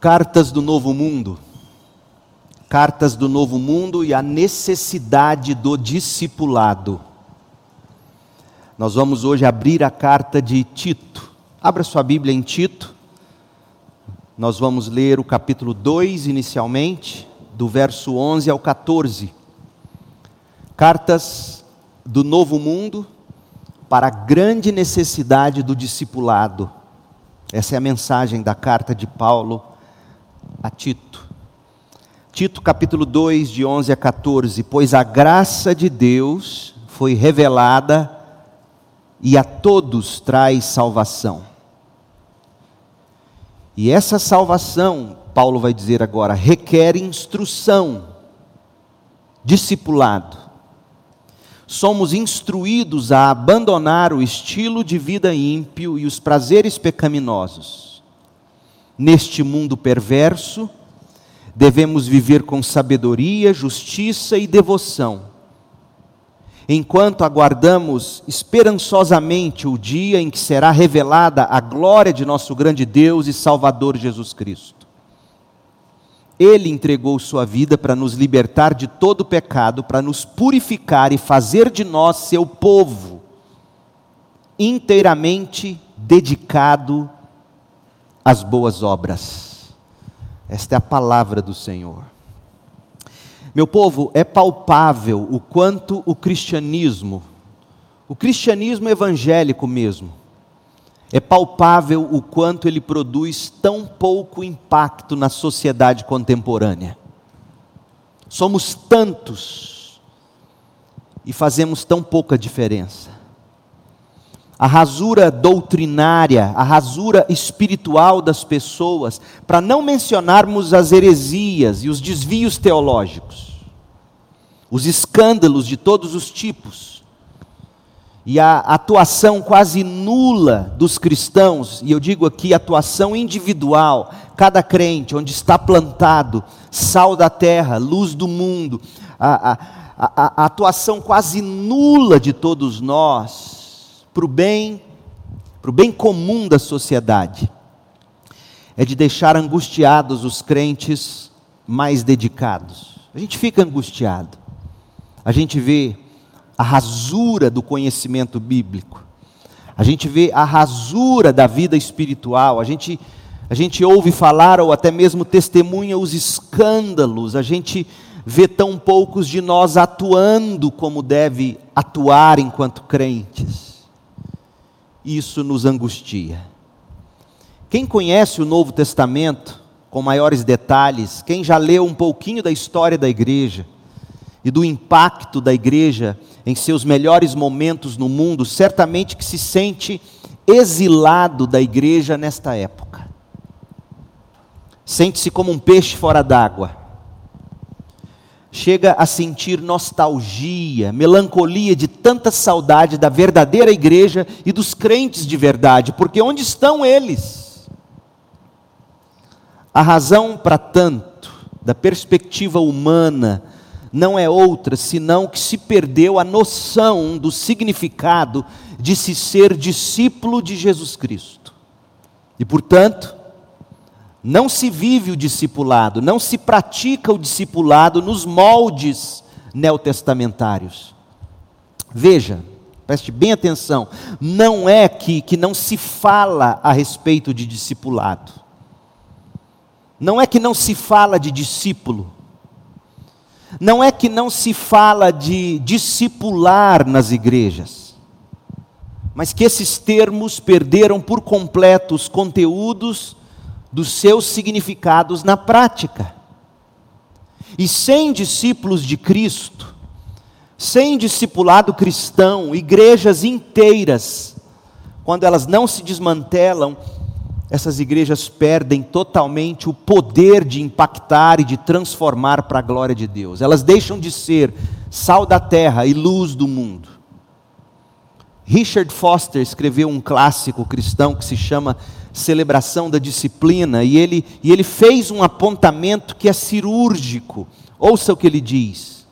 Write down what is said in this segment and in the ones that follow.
Cartas do Novo Mundo. Cartas do Novo Mundo e a necessidade do discipulado. Nós vamos hoje abrir a carta de Tito. Abra sua Bíblia em Tito. Nós vamos ler o capítulo 2 inicialmente, do verso 11 ao 14. Cartas do Novo Mundo para a grande necessidade do discipulado. Essa é a mensagem da carta de Paulo a Tito. Tito capítulo 2, de 11 a 14: Pois a graça de Deus foi revelada e a todos traz salvação. E essa salvação, Paulo vai dizer agora, requer instrução, discipulado. Somos instruídos a abandonar o estilo de vida ímpio e os prazeres pecaminosos neste mundo perverso, devemos viver com sabedoria, justiça e devoção, enquanto aguardamos esperançosamente o dia em que será revelada a glória de nosso grande Deus e Salvador Jesus Cristo. Ele entregou sua vida para nos libertar de todo pecado, para nos purificar e fazer de nós seu povo, inteiramente dedicado as boas obras. Esta é a palavra do Senhor. Meu povo, é palpável o quanto o cristianismo, o cristianismo evangélico mesmo, é palpável o quanto ele produz tão pouco impacto na sociedade contemporânea. Somos tantos e fazemos tão pouca diferença a rasura doutrinária, a rasura espiritual das pessoas, para não mencionarmos as heresias e os desvios teológicos, os escândalos de todos os tipos, e a atuação quase nula dos cristãos, e eu digo aqui atuação individual, cada crente, onde está plantado, sal da terra, luz do mundo, a, a, a, a atuação quase nula de todos nós, para o bem, para o bem comum da sociedade, é de deixar angustiados os crentes mais dedicados. A gente fica angustiado, a gente vê a rasura do conhecimento bíblico, a gente vê a rasura da vida espiritual, a gente, a gente ouve falar ou até mesmo testemunha os escândalos, a gente vê tão poucos de nós atuando como deve atuar enquanto crentes isso nos angustia. Quem conhece o Novo Testamento com maiores detalhes, quem já leu um pouquinho da história da igreja e do impacto da igreja em seus melhores momentos no mundo, certamente que se sente exilado da igreja nesta época. Sente-se como um peixe fora d'água chega a sentir nostalgia, melancolia de tanta saudade da verdadeira igreja e dos crentes de verdade, porque onde estão eles? A razão para tanto, da perspectiva humana, não é outra senão que se perdeu a noção do significado de se ser discípulo de Jesus Cristo. E, portanto, não se vive o discipulado, não se pratica o discipulado nos moldes neotestamentários. Veja, preste bem atenção, não é que, que não se fala a respeito de discipulado, não é que não se fala de discípulo, não é que não se fala de discipular nas igrejas, mas que esses termos perderam por completo os conteúdos dos seus significados na prática. E sem discípulos de Cristo, sem discipulado cristão, igrejas inteiras, quando elas não se desmantelam, essas igrejas perdem totalmente o poder de impactar e de transformar para a glória de Deus. Elas deixam de ser sal da terra e luz do mundo. Richard Foster escreveu um clássico cristão que se chama celebração da disciplina, e ele, e ele fez um apontamento que é cirúrgico. Ouça o que ele diz.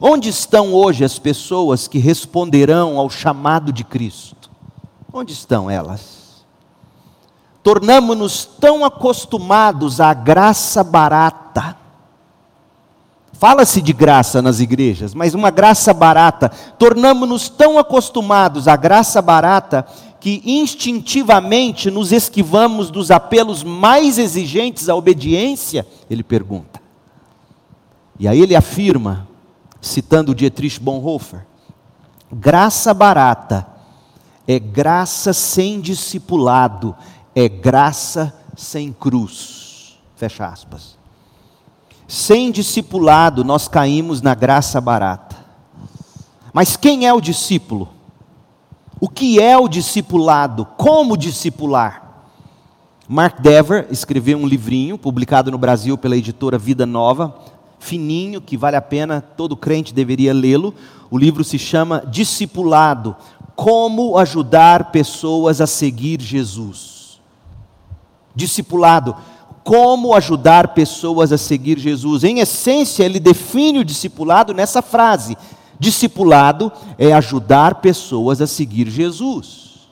Onde estão hoje as pessoas que responderão ao chamado de Cristo? Onde estão elas? tornamos-nos tão acostumados à graça barata. Fala-se de graça nas igrejas, mas uma graça barata. Tornamos-nos tão acostumados à graça barata que instintivamente nos esquivamos dos apelos mais exigentes à obediência? Ele pergunta. E aí ele afirma, citando Dietrich Bonhoeffer: graça barata é graça sem discipulado, é graça sem cruz. Fecha aspas. Sem discipulado, nós caímos na graça barata. Mas quem é o discípulo? O que é o discipulado? Como discipular? Mark Dever escreveu um livrinho, publicado no Brasil pela editora Vida Nova, fininho, que vale a pena, todo crente deveria lê-lo. O livro se chama Discipulado: Como ajudar pessoas a seguir Jesus discipulado, como ajudar pessoas a seguir Jesus. Em essência, ele define o discipulado nessa frase: discipulado é ajudar pessoas a seguir Jesus.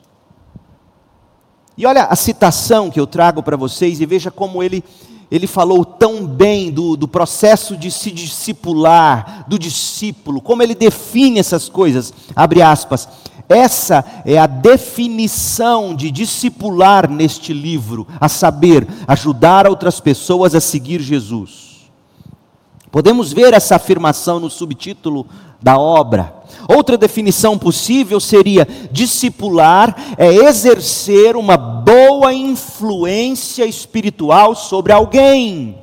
E olha a citação que eu trago para vocês e veja como ele, ele falou tão bem do, do processo de se discipular, do discípulo, como ele define essas coisas. Abre aspas. Essa é a definição de discipular neste livro, a saber, ajudar outras pessoas a seguir Jesus. Podemos ver essa afirmação no subtítulo da obra. Outra definição possível seria: discipular é exercer uma boa influência espiritual sobre alguém.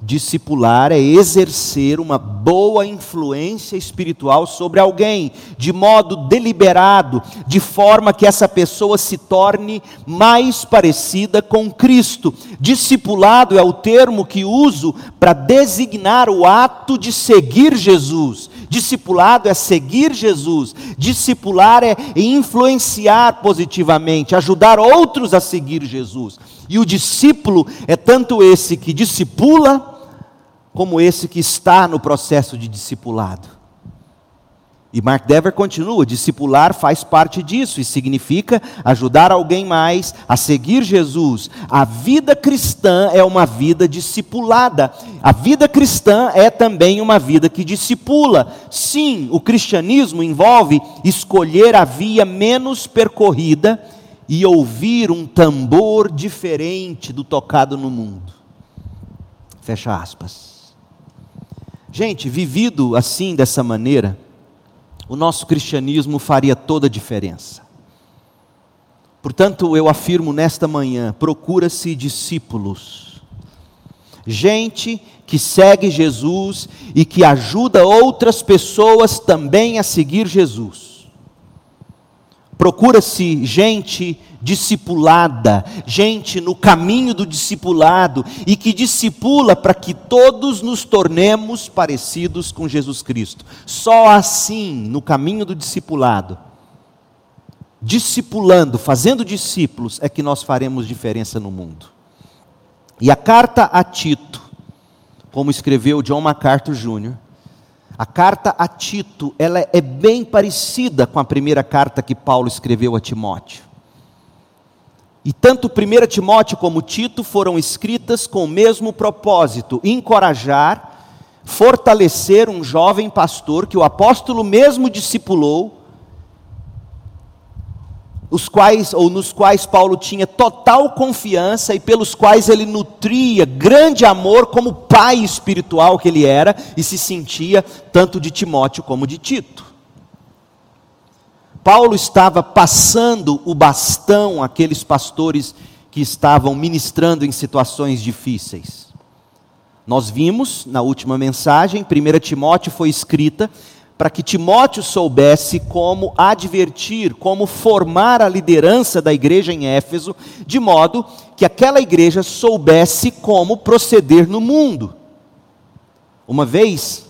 Discipular é exercer uma boa influência espiritual sobre alguém, de modo deliberado, de forma que essa pessoa se torne mais parecida com Cristo. Discipulado é o termo que uso para designar o ato de seguir Jesus. Discipulado é seguir Jesus. Discipular é influenciar positivamente, ajudar outros a seguir Jesus. E o discípulo é tanto esse que discipula, como esse que está no processo de discipulado. E Mark Dever continua: discipular faz parte disso e significa ajudar alguém mais a seguir Jesus. A vida cristã é uma vida discipulada. A vida cristã é também uma vida que discipula. Sim, o cristianismo envolve escolher a via menos percorrida e ouvir um tambor diferente do tocado no mundo. Fecha aspas. Gente, vivido assim, dessa maneira, o nosso cristianismo faria toda a diferença. Portanto, eu afirmo nesta manhã: procura-se discípulos, gente que segue Jesus e que ajuda outras pessoas também a seguir Jesus. Procura-se gente discipulada, gente no caminho do discipulado e que discipula para que todos nos tornemos parecidos com Jesus Cristo. Só assim, no caminho do discipulado, discipulando, fazendo discípulos, é que nós faremos diferença no mundo. E a carta a Tito, como escreveu John MacArthur Jr., a carta a Tito, ela é bem parecida com a primeira carta que Paulo escreveu a Timóteo. E tanto 1 Timóteo como Tito foram escritas com o mesmo propósito: encorajar, fortalecer um jovem pastor que o apóstolo mesmo discipulou os quais ou nos quais Paulo tinha total confiança e pelos quais ele nutria grande amor como pai espiritual que ele era e se sentia tanto de Timóteo como de Tito. Paulo estava passando o bastão àqueles pastores que estavam ministrando em situações difíceis. Nós vimos na última mensagem, 1 Timóteo foi escrita para que Timóteo soubesse como advertir, como formar a liderança da igreja em Éfeso, de modo que aquela igreja soubesse como proceder no mundo. Uma vez,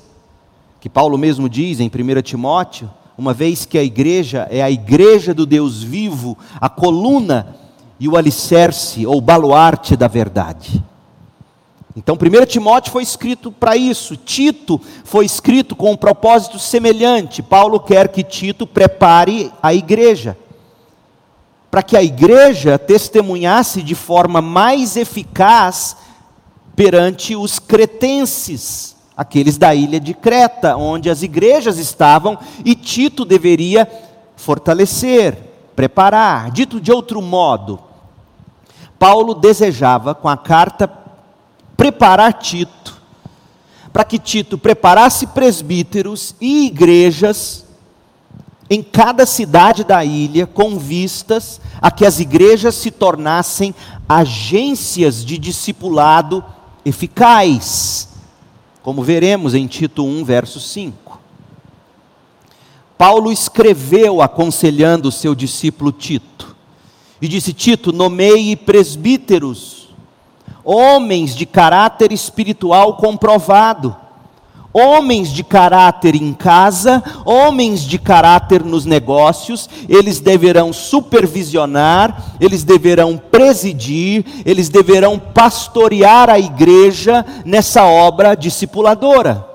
que Paulo mesmo diz em 1 Timóteo, uma vez que a igreja é a igreja do Deus vivo, a coluna e o alicerce ou baluarte da verdade. Então, 1 Timóteo foi escrito para isso, Tito foi escrito com um propósito semelhante. Paulo quer que Tito prepare a igreja, para que a igreja testemunhasse de forma mais eficaz perante os cretenses, aqueles da ilha de Creta, onde as igrejas estavam, e Tito deveria fortalecer, preparar. Dito de outro modo, Paulo desejava, com a carta, preparar Tito, para que Tito preparasse presbíteros e igrejas em cada cidade da ilha, com vistas a que as igrejas se tornassem agências de discipulado eficaz, como veremos em Tito 1, verso 5. Paulo escreveu aconselhando o seu discípulo Tito, e disse: Tito, nomeie presbíteros, homens de caráter espiritual comprovado homens de caráter em casa, homens de caráter nos negócios, eles deverão supervisionar, eles deverão presidir, eles deverão pastorear a igreja nessa obra discipuladora.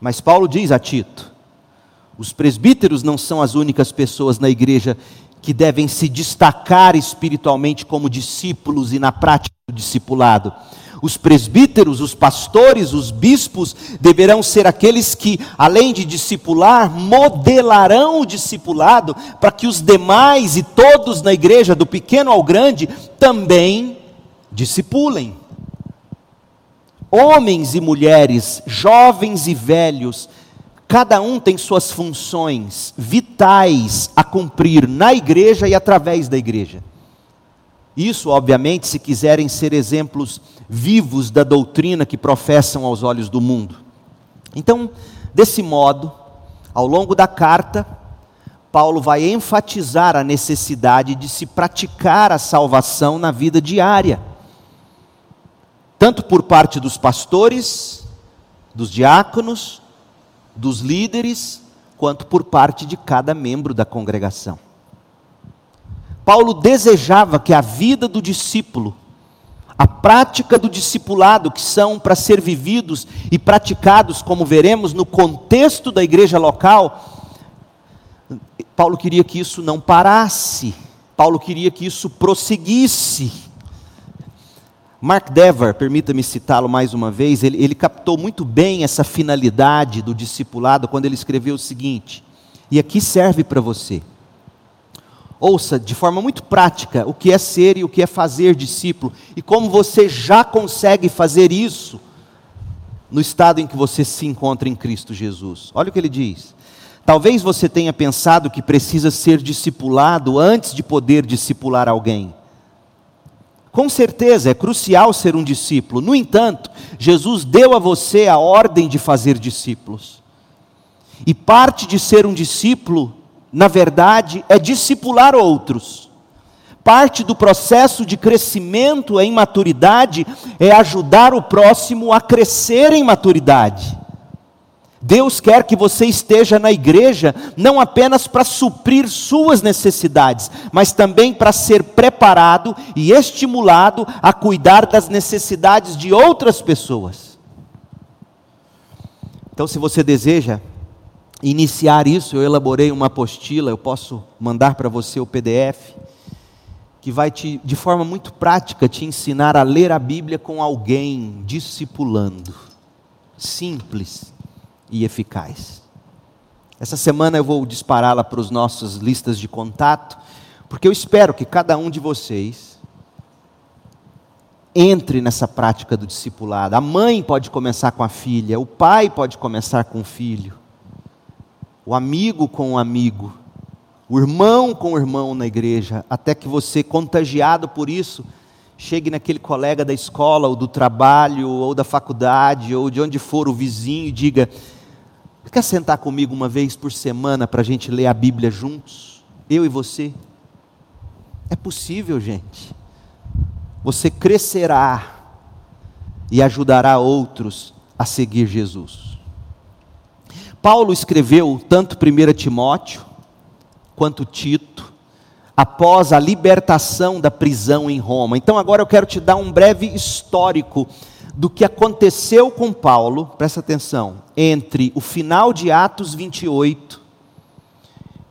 Mas Paulo diz a Tito: os presbíteros não são as únicas pessoas na igreja que devem se destacar espiritualmente como discípulos e na prática do discipulado. Os presbíteros, os pastores, os bispos deverão ser aqueles que, além de discipular, modelarão o discipulado para que os demais e todos na igreja, do pequeno ao grande, também discipulem. Homens e mulheres, jovens e velhos, cada um tem suas funções vitais a cumprir na igreja e através da igreja. Isso, obviamente, se quiserem ser exemplos vivos da doutrina que professam aos olhos do mundo. Então, desse modo, ao longo da carta, Paulo vai enfatizar a necessidade de se praticar a salvação na vida diária, tanto por parte dos pastores, dos diáconos, dos líderes, quanto por parte de cada membro da congregação. Paulo desejava que a vida do discípulo a prática do discipulado, que são para ser vividos e praticados, como veremos, no contexto da igreja local, Paulo queria que isso não parasse, Paulo queria que isso prosseguisse. Mark Dever, permita-me citá-lo mais uma vez, ele, ele captou muito bem essa finalidade do discipulado quando ele escreveu o seguinte, e aqui serve para você. Ouça de forma muito prática o que é ser e o que é fazer discípulo e como você já consegue fazer isso no estado em que você se encontra em Cristo Jesus. Olha o que ele diz. Talvez você tenha pensado que precisa ser discipulado antes de poder discipular alguém. Com certeza é crucial ser um discípulo. No entanto, Jesus deu a você a ordem de fazer discípulos. E parte de ser um discípulo na verdade, é discipular outros. Parte do processo de crescimento em maturidade é ajudar o próximo a crescer em maturidade. Deus quer que você esteja na igreja não apenas para suprir suas necessidades, mas também para ser preparado e estimulado a cuidar das necessidades de outras pessoas. Então, se você deseja iniciar isso, eu elaborei uma apostila, eu posso mandar para você o PDF, que vai te, de forma muito prática, te ensinar a ler a Bíblia com alguém, discipulando. Simples e eficaz. Essa semana eu vou dispará-la para os nossos listas de contato, porque eu espero que cada um de vocês entre nessa prática do discipulado. A mãe pode começar com a filha, o pai pode começar com o filho o amigo com o amigo, o irmão com o irmão na igreja, até que você, contagiado por isso, chegue naquele colega da escola, ou do trabalho, ou da faculdade, ou de onde for o vizinho e diga: Quer sentar comigo uma vez por semana para a gente ler a Bíblia juntos? Eu e você? É possível, gente. Você crescerá e ajudará outros a seguir Jesus. Paulo escreveu tanto 1 Timóteo quanto Tito após a libertação da prisão em Roma. Então agora eu quero te dar um breve histórico do que aconteceu com Paulo, presta atenção, entre o final de Atos 28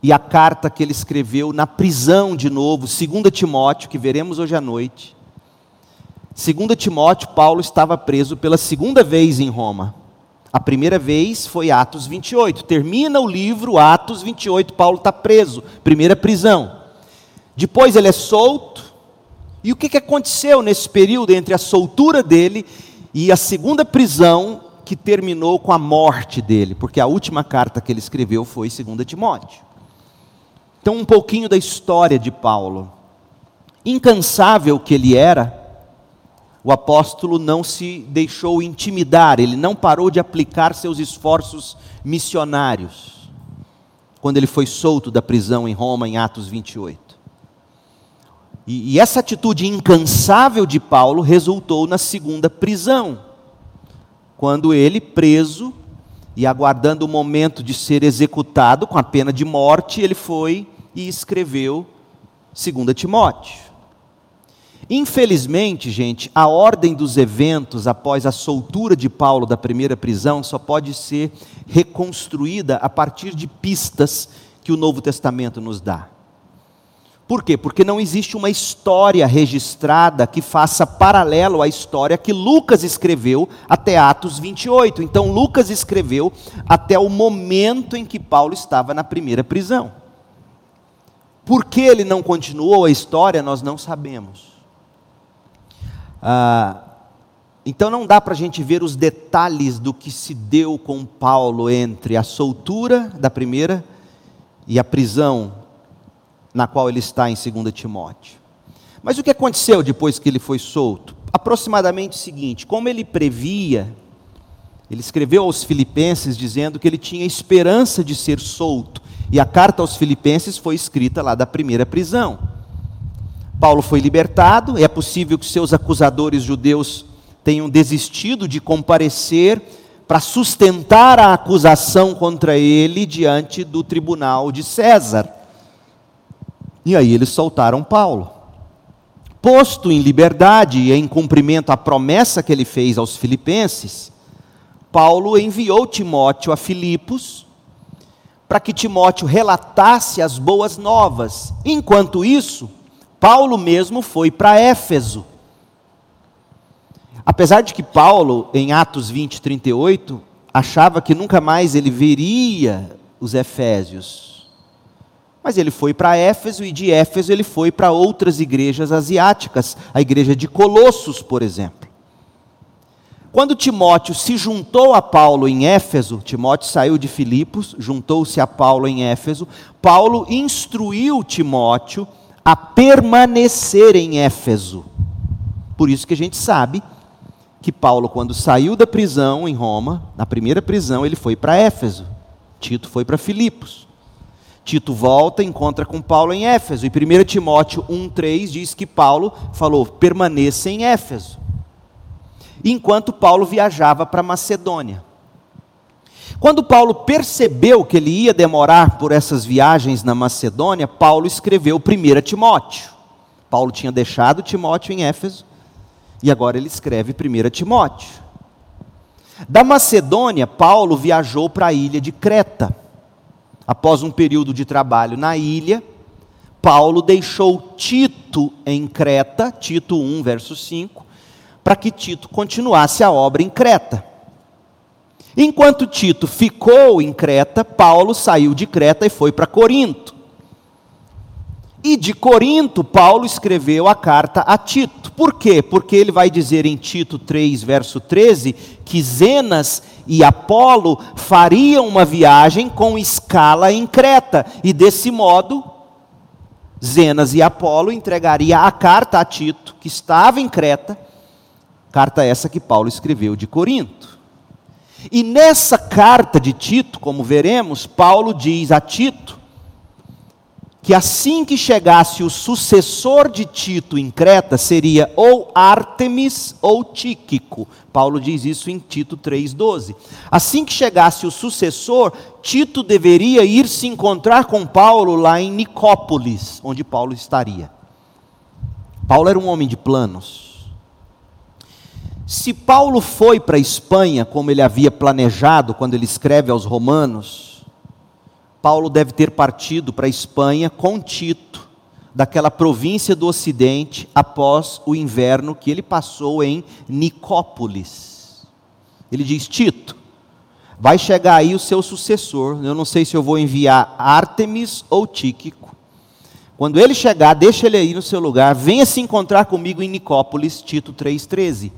e a carta que ele escreveu na prisão de novo, 2 Timóteo, que veremos hoje à noite. 2 Timóteo, Paulo estava preso pela segunda vez em Roma. A primeira vez foi Atos 28. Termina o livro Atos 28, Paulo está preso, primeira prisão. Depois ele é solto. E o que, aconteceu nesse período entre a soltura dele e a segunda prisão, que terminou com a morte dele? Porque a última carta que ele escreveu foi 2 Timóteo. Então, um pouquinho da história de Paulo. Incansável que ele era, o apóstolo não se deixou intimidar, ele não parou de aplicar seus esforços missionários, quando ele foi solto da prisão em Roma, em Atos 28. E, e essa atitude incansável de Paulo resultou na segunda prisão, quando ele, preso e aguardando o momento de ser executado com a pena de morte, ele foi e escreveu 2 Timóteo. Infelizmente, gente, a ordem dos eventos após a soltura de Paulo da primeira prisão só pode ser reconstruída a partir de pistas que o Novo Testamento nos dá. Por quê? Porque não existe uma história registrada que faça paralelo à história que Lucas escreveu até Atos 28. Então, Lucas escreveu até o momento em que Paulo estava na primeira prisão. Por que ele não continuou a história, nós não sabemos. Ah, então não dá para a gente ver os detalhes do que se deu com Paulo entre a soltura da primeira e a prisão na qual ele está em 2 Timóteo. Mas o que aconteceu depois que ele foi solto? Aproximadamente o seguinte: como ele previa, ele escreveu aos Filipenses dizendo que ele tinha esperança de ser solto, e a carta aos Filipenses foi escrita lá da primeira prisão. Paulo foi libertado, é possível que seus acusadores judeus tenham desistido de comparecer para sustentar a acusação contra ele diante do tribunal de César. E aí eles soltaram Paulo. Posto em liberdade e em cumprimento à promessa que ele fez aos filipenses, Paulo enviou Timóteo a Filipos para que Timóteo relatasse as boas novas. Enquanto isso, Paulo mesmo foi para Éfeso. Apesar de que Paulo, em Atos 20, 38, achava que nunca mais ele veria os Efésios. Mas ele foi para Éfeso e de Éfeso ele foi para outras igrejas asiáticas, a igreja de Colossos, por exemplo. Quando Timóteo se juntou a Paulo em Éfeso, Timóteo saiu de Filipos, juntou-se a Paulo em Éfeso, Paulo instruiu Timóteo a permanecer em Éfeso. Por isso que a gente sabe que Paulo, quando saiu da prisão em Roma, na primeira prisão, ele foi para Éfeso. Tito foi para Filipos. Tito volta, encontra com Paulo em Éfeso. E 1 Timóteo 1,3 diz que Paulo falou: permaneça em Éfeso. Enquanto Paulo viajava para Macedônia. Quando Paulo percebeu que ele ia demorar por essas viagens na Macedônia, Paulo escreveu 1 Timóteo. Paulo tinha deixado Timóteo em Éfeso e agora ele escreve 1 Timóteo. Da Macedônia, Paulo viajou para a ilha de Creta. Após um período de trabalho na ilha, Paulo deixou Tito em Creta, Tito 1, verso 5, para que Tito continuasse a obra em Creta. Enquanto Tito ficou em Creta, Paulo saiu de Creta e foi para Corinto. E de Corinto, Paulo escreveu a carta a Tito. Por quê? Porque ele vai dizer em Tito 3, verso 13, que Zenas e Apolo fariam uma viagem com escala em Creta. E desse modo, Zenas e Apolo entregariam a carta a Tito, que estava em Creta, carta essa que Paulo escreveu de Corinto. E nessa carta de Tito, como veremos, Paulo diz a Tito que assim que chegasse o sucessor de Tito em Creta, seria ou Ártemis ou Tíquico. Paulo diz isso em Tito 3,12. Assim que chegasse o sucessor, Tito deveria ir se encontrar com Paulo lá em Nicópolis, onde Paulo estaria. Paulo era um homem de planos. Se Paulo foi para a Espanha, como ele havia planejado quando ele escreve aos Romanos, Paulo deve ter partido para a Espanha com Tito, daquela província do Ocidente, após o inverno que ele passou em Nicópolis. Ele diz: Tito, vai chegar aí o seu sucessor. Eu não sei se eu vou enviar Ártemis ou Tíquico. Quando ele chegar, deixa ele aí no seu lugar, venha se encontrar comigo em Nicópolis, Tito 3,13.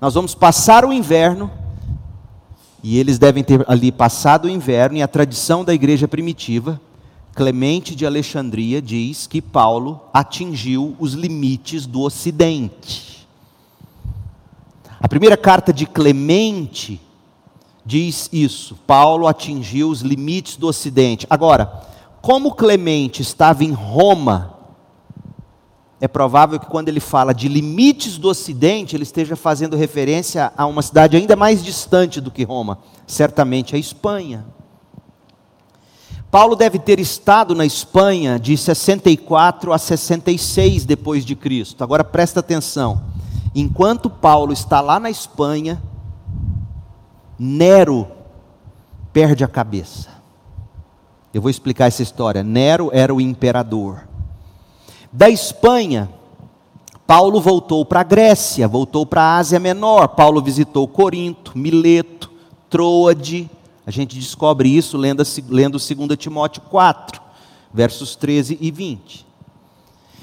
Nós vamos passar o inverno e eles devem ter ali passado o inverno, e a tradição da igreja primitiva, Clemente de Alexandria diz que Paulo atingiu os limites do ocidente. A primeira carta de Clemente diz isso: Paulo atingiu os limites do ocidente. Agora, como Clemente estava em Roma, é provável que quando ele fala de limites do Ocidente, ele esteja fazendo referência a uma cidade ainda mais distante do que Roma, certamente a Espanha. Paulo deve ter estado na Espanha de 64 a 66 depois de Cristo. Agora presta atenção. Enquanto Paulo está lá na Espanha, Nero perde a cabeça. Eu vou explicar essa história. Nero era o imperador. Da Espanha, Paulo voltou para a Grécia, voltou para a Ásia Menor. Paulo visitou Corinto, Mileto, Troade. A gente descobre isso lendo, lendo 2 Timóteo 4, versos 13 e 20.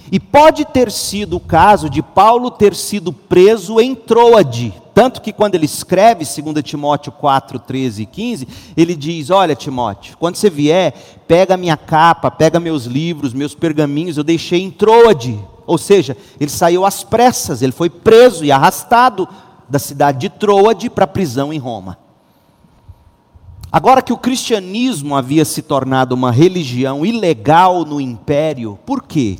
E pode ter sido o caso de Paulo ter sido preso em Troade, tanto que quando ele escreve 2 Timóteo 4, 13 e 15, ele diz: Olha, Timóteo, quando você vier, pega minha capa, pega meus livros, meus pergaminhos, eu deixei em Troade. Ou seja, ele saiu às pressas, ele foi preso e arrastado da cidade de Troade para a prisão em Roma. Agora que o cristianismo havia se tornado uma religião ilegal no império, por quê?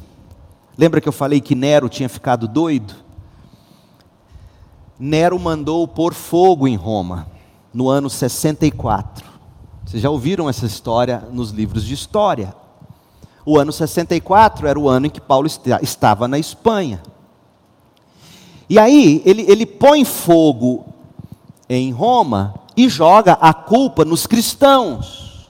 Lembra que eu falei que Nero tinha ficado doido? Nero mandou pôr fogo em Roma, no ano 64. Vocês já ouviram essa história nos livros de história. O ano 64 era o ano em que Paulo estava na Espanha. E aí, ele, ele põe fogo em Roma e joga a culpa nos cristãos.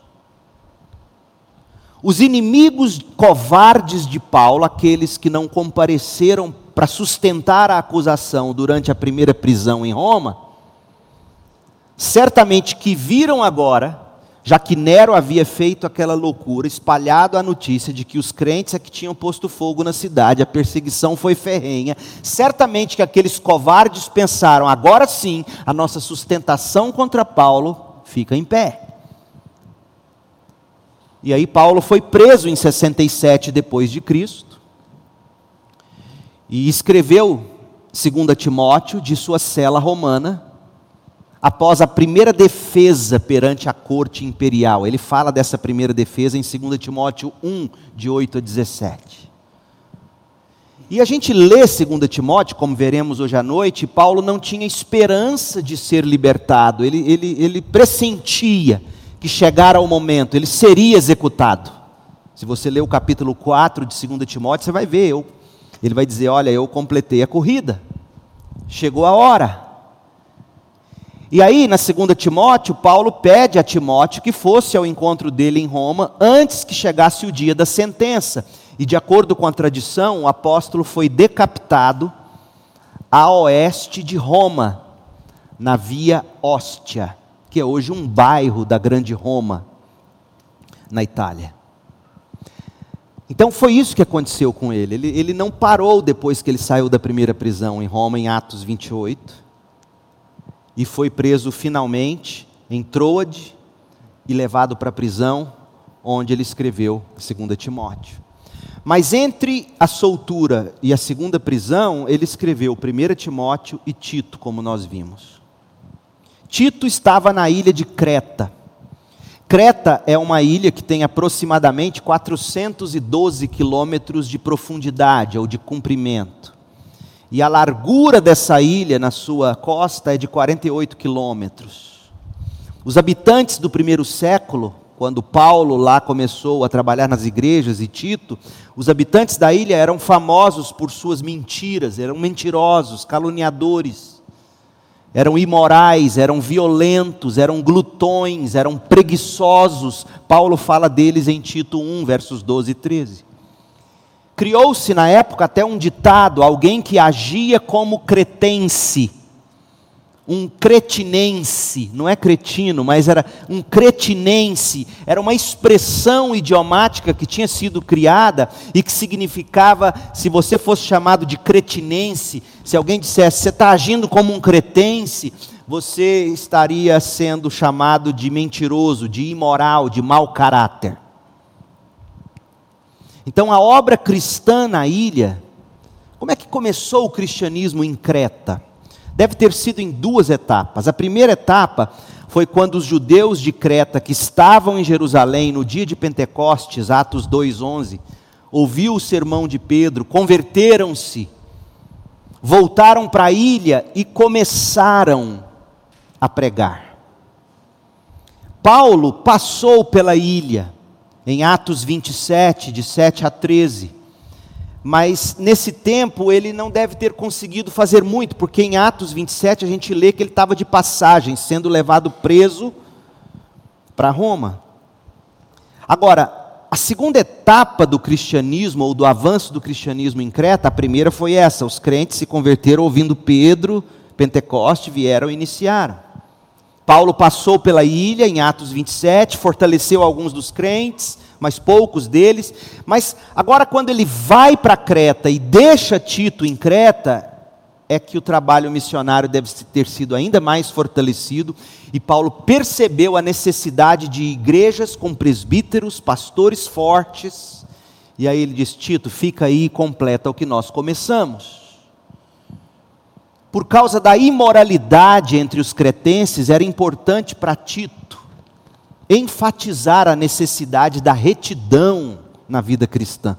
Os inimigos covardes de Paulo, aqueles que não compareceram para sustentar a acusação durante a primeira prisão em Roma, certamente que viram agora, já que Nero havia feito aquela loucura, espalhado a notícia de que os crentes é que tinham posto fogo na cidade, a perseguição foi ferrenha, certamente que aqueles covardes pensaram, agora sim, a nossa sustentação contra Paulo fica em pé. E aí Paulo foi preso em 67 depois de Cristo. E escreveu, segundo Timóteo, de sua cela romana, após a primeira defesa perante a corte imperial. Ele fala dessa primeira defesa em 2 Timóteo 1, de 8 a 17. E a gente lê 2 Timóteo, como veremos hoje à noite, Paulo não tinha esperança de ser libertado, ele, ele, ele pressentia que chegara o momento, ele seria executado. Se você ler o capítulo 4 de 2 Timóteo, você vai ver, eu ele vai dizer: Olha, eu completei a corrida, chegou a hora. E aí, na segunda Timóteo, Paulo pede a Timóteo que fosse ao encontro dele em Roma antes que chegasse o dia da sentença. E de acordo com a tradição, o apóstolo foi decapitado a oeste de Roma, na Via Ostia, que é hoje um bairro da Grande Roma, na Itália. Então foi isso que aconteceu com ele. ele. Ele não parou depois que ele saiu da primeira prisão em Roma, em Atos 28, e foi preso finalmente em Troade e levado para a prisão, onde ele escreveu 2 Timóteo. Mas entre a soltura e a segunda prisão, ele escreveu 1 Timóteo e Tito, como nós vimos. Tito estava na ilha de Creta. Creta é uma ilha que tem aproximadamente 412 quilômetros de profundidade ou de comprimento. E a largura dessa ilha na sua costa é de 48 quilômetros. Os habitantes do primeiro século, quando Paulo lá começou a trabalhar nas igrejas e Tito, os habitantes da ilha eram famosos por suas mentiras, eram mentirosos, caluniadores. Eram imorais, eram violentos, eram glutões, eram preguiçosos. Paulo fala deles em Tito 1, versos 12 e 13. Criou-se na época até um ditado: alguém que agia como cretense um cretinense, não é cretino, mas era um cretinense, era uma expressão idiomática que tinha sido criada e que significava, se você fosse chamado de cretinense, se alguém dissesse, você está agindo como um cretense, você estaria sendo chamado de mentiroso, de imoral, de mau caráter. Então a obra cristã na ilha, como é que começou o cristianismo em Creta? Deve ter sido em duas etapas. A primeira etapa foi quando os judeus de Creta, que estavam em Jerusalém no dia de Pentecostes, Atos 2:11, ouviu o sermão de Pedro, converteram-se, voltaram para a ilha e começaram a pregar. Paulo passou pela ilha em Atos 27, de 7 a 13 mas nesse tempo ele não deve ter conseguido fazer muito, porque em Atos 27 a gente lê que ele estava de passagem, sendo levado preso para Roma. Agora, a segunda etapa do cristianismo, ou do avanço do cristianismo em Creta, a primeira foi essa: os crentes se converteram ouvindo Pedro, Pentecoste, vieram iniciaram. Paulo passou pela ilha em Atos 27, fortaleceu alguns dos crentes, mas poucos deles. Mas agora, quando ele vai para Creta e deixa Tito em Creta, é que o trabalho missionário deve ter sido ainda mais fortalecido, e Paulo percebeu a necessidade de igrejas com presbíteros, pastores fortes, e aí ele diz: Tito, fica aí e completa o que nós começamos. Por causa da imoralidade entre os cretenses, era importante para Tito enfatizar a necessidade da retidão na vida cristã.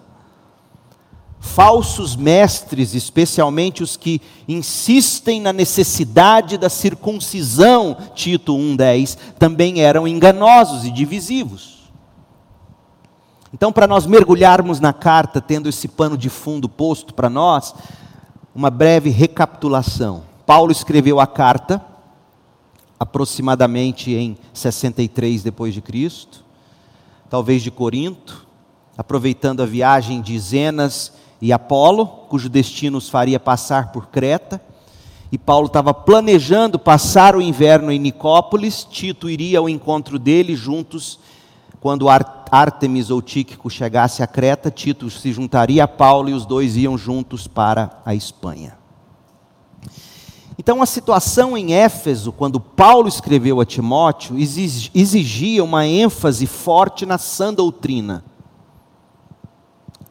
Falsos mestres, especialmente os que insistem na necessidade da circuncisão, Tito 1,10, também eram enganosos e divisivos. Então, para nós mergulharmos na carta, tendo esse pano de fundo posto para nós, uma breve recapitulação. Paulo escreveu a carta aproximadamente em 63 depois de Cristo, talvez de Corinto, aproveitando a viagem de Zenas e Apolo, cujo destino os faria passar por Creta. E Paulo estava planejando passar o inverno em Nicópolis, Tito iria ao encontro dele juntos. Quando Artemis ou Tíquico chegasse a Creta, Tito se juntaria a Paulo e os dois iam juntos para a Espanha. Então, a situação em Éfeso, quando Paulo escreveu a Timóteo, exigia uma ênfase forte na sã doutrina,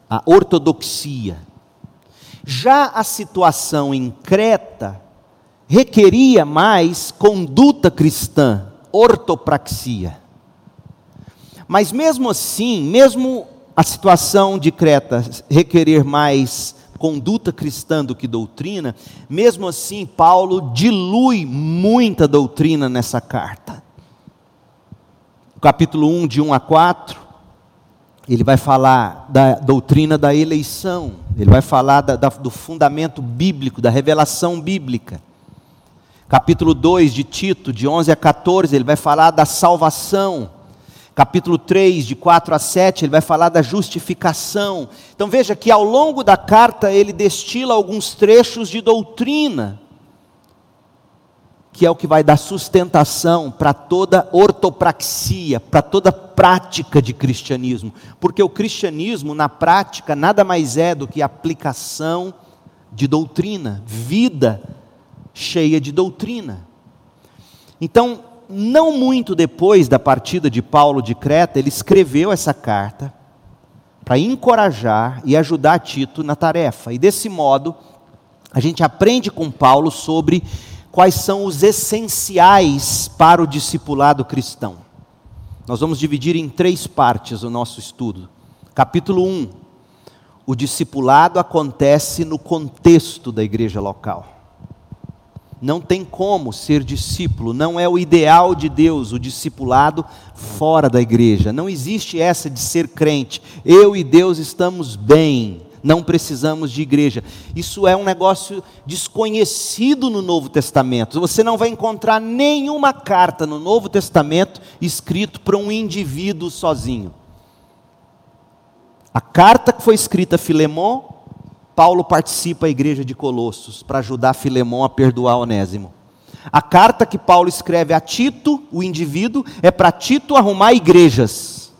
a ortodoxia. Já a situação em Creta requeria mais conduta cristã, ortopraxia. Mas mesmo assim, mesmo a situação de Creta requerer mais conduta cristã do que doutrina, mesmo assim, Paulo dilui muita doutrina nessa carta. capítulo 1, de 1 a 4, ele vai falar da doutrina da eleição, ele vai falar da, da, do fundamento bíblico, da revelação bíblica. Capítulo 2 de Tito, de 11 a 14, ele vai falar da salvação capítulo 3, de 4 a 7, ele vai falar da justificação. Então veja que ao longo da carta ele destila alguns trechos de doutrina, que é o que vai dar sustentação para toda ortopraxia, para toda prática de cristianismo. Porque o cristianismo, na prática, nada mais é do que aplicação de doutrina, vida cheia de doutrina. Então, não muito depois da partida de Paulo de Creta, ele escreveu essa carta para encorajar e ajudar Tito na tarefa. E desse modo, a gente aprende com Paulo sobre quais são os essenciais para o discipulado cristão. Nós vamos dividir em três partes o nosso estudo. Capítulo 1: O discipulado acontece no contexto da igreja local. Não tem como ser discípulo, não é o ideal de Deus, o discipulado fora da igreja. Não existe essa de ser crente. Eu e Deus estamos bem. não precisamos de igreja. Isso é um negócio desconhecido no Novo Testamento. Você não vai encontrar nenhuma carta no Novo Testamento escrito para um indivíduo sozinho. A carta que foi escrita a Filemon, Paulo participa da igreja de Colossos para ajudar Filemon a perdoar Onésimo. A carta que Paulo escreve a Tito, o indivíduo, é para Tito arrumar igrejas.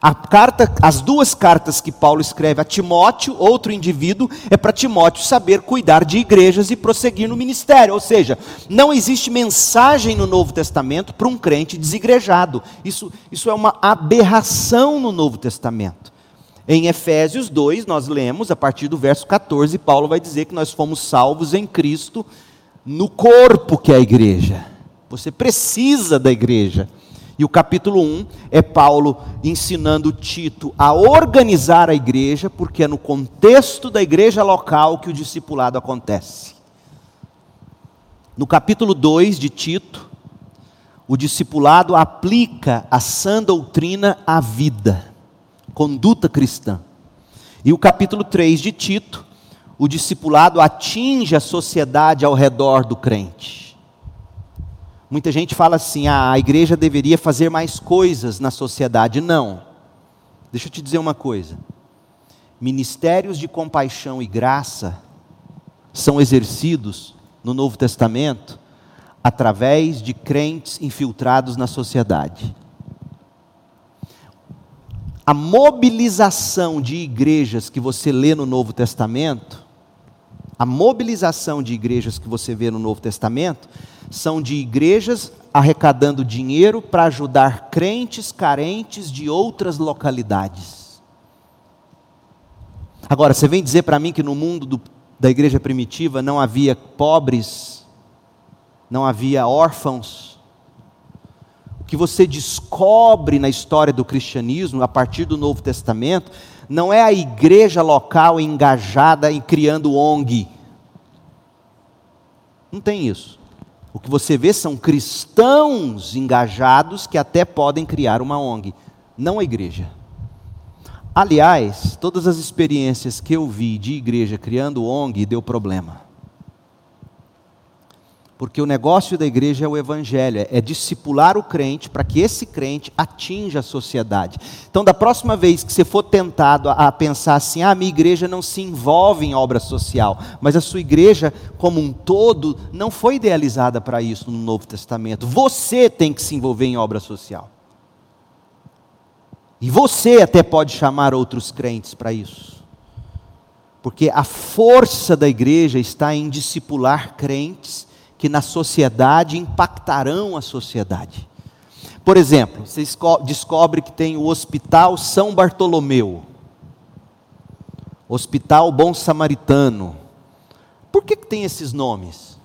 A carta, as duas cartas que Paulo escreve a Timóteo, outro indivíduo, é para Timóteo saber cuidar de igrejas e prosseguir no ministério. Ou seja, não existe mensagem no Novo Testamento para um crente desigrejado. Isso, isso é uma aberração no Novo Testamento. Em Efésios 2, nós lemos, a partir do verso 14, Paulo vai dizer que nós fomos salvos em Cristo no corpo que é a igreja. Você precisa da igreja. E o capítulo 1 é Paulo ensinando Tito a organizar a igreja, porque é no contexto da igreja local que o discipulado acontece. No capítulo 2 de Tito, o discipulado aplica a sã doutrina à vida, conduta cristã. E o capítulo 3 de Tito o discipulado atinge a sociedade ao redor do crente. Muita gente fala assim: ah, a igreja deveria fazer mais coisas na sociedade. Não. Deixa eu te dizer uma coisa: ministérios de compaixão e graça são exercidos no Novo Testamento através de crentes infiltrados na sociedade. A mobilização de igrejas que você lê no Novo Testamento a mobilização de igrejas que você vê no Novo Testamento são de igrejas arrecadando dinheiro para ajudar crentes carentes de outras localidades. Agora, você vem dizer para mim que no mundo do, da igreja primitiva não havia pobres, não havia órfãos. Que você descobre na história do cristianismo, a partir do Novo Testamento, não é a igreja local engajada em criando ONG. Não tem isso. O que você vê são cristãos engajados que até podem criar uma ONG, não a igreja. Aliás, todas as experiências que eu vi de igreja criando ONG deu problema. Porque o negócio da igreja é o evangelho, é discipular o crente para que esse crente atinja a sociedade. Então, da próxima vez que você for tentado a, pensar assim, ah, minha igreja não se envolve em obra social, mas a sua igreja como um todo não foi idealizada para isso no Novo Testamento. Você tem que se envolver em obra social. E você até pode chamar outros crentes para isso. Porque a força da igreja está em discipular crentes que na sociedade impactarão a sociedade. Por exemplo, você descobre que tem o Hospital São Bartolomeu, Hospital Bom Samaritano. Por que, que tem esses nomes?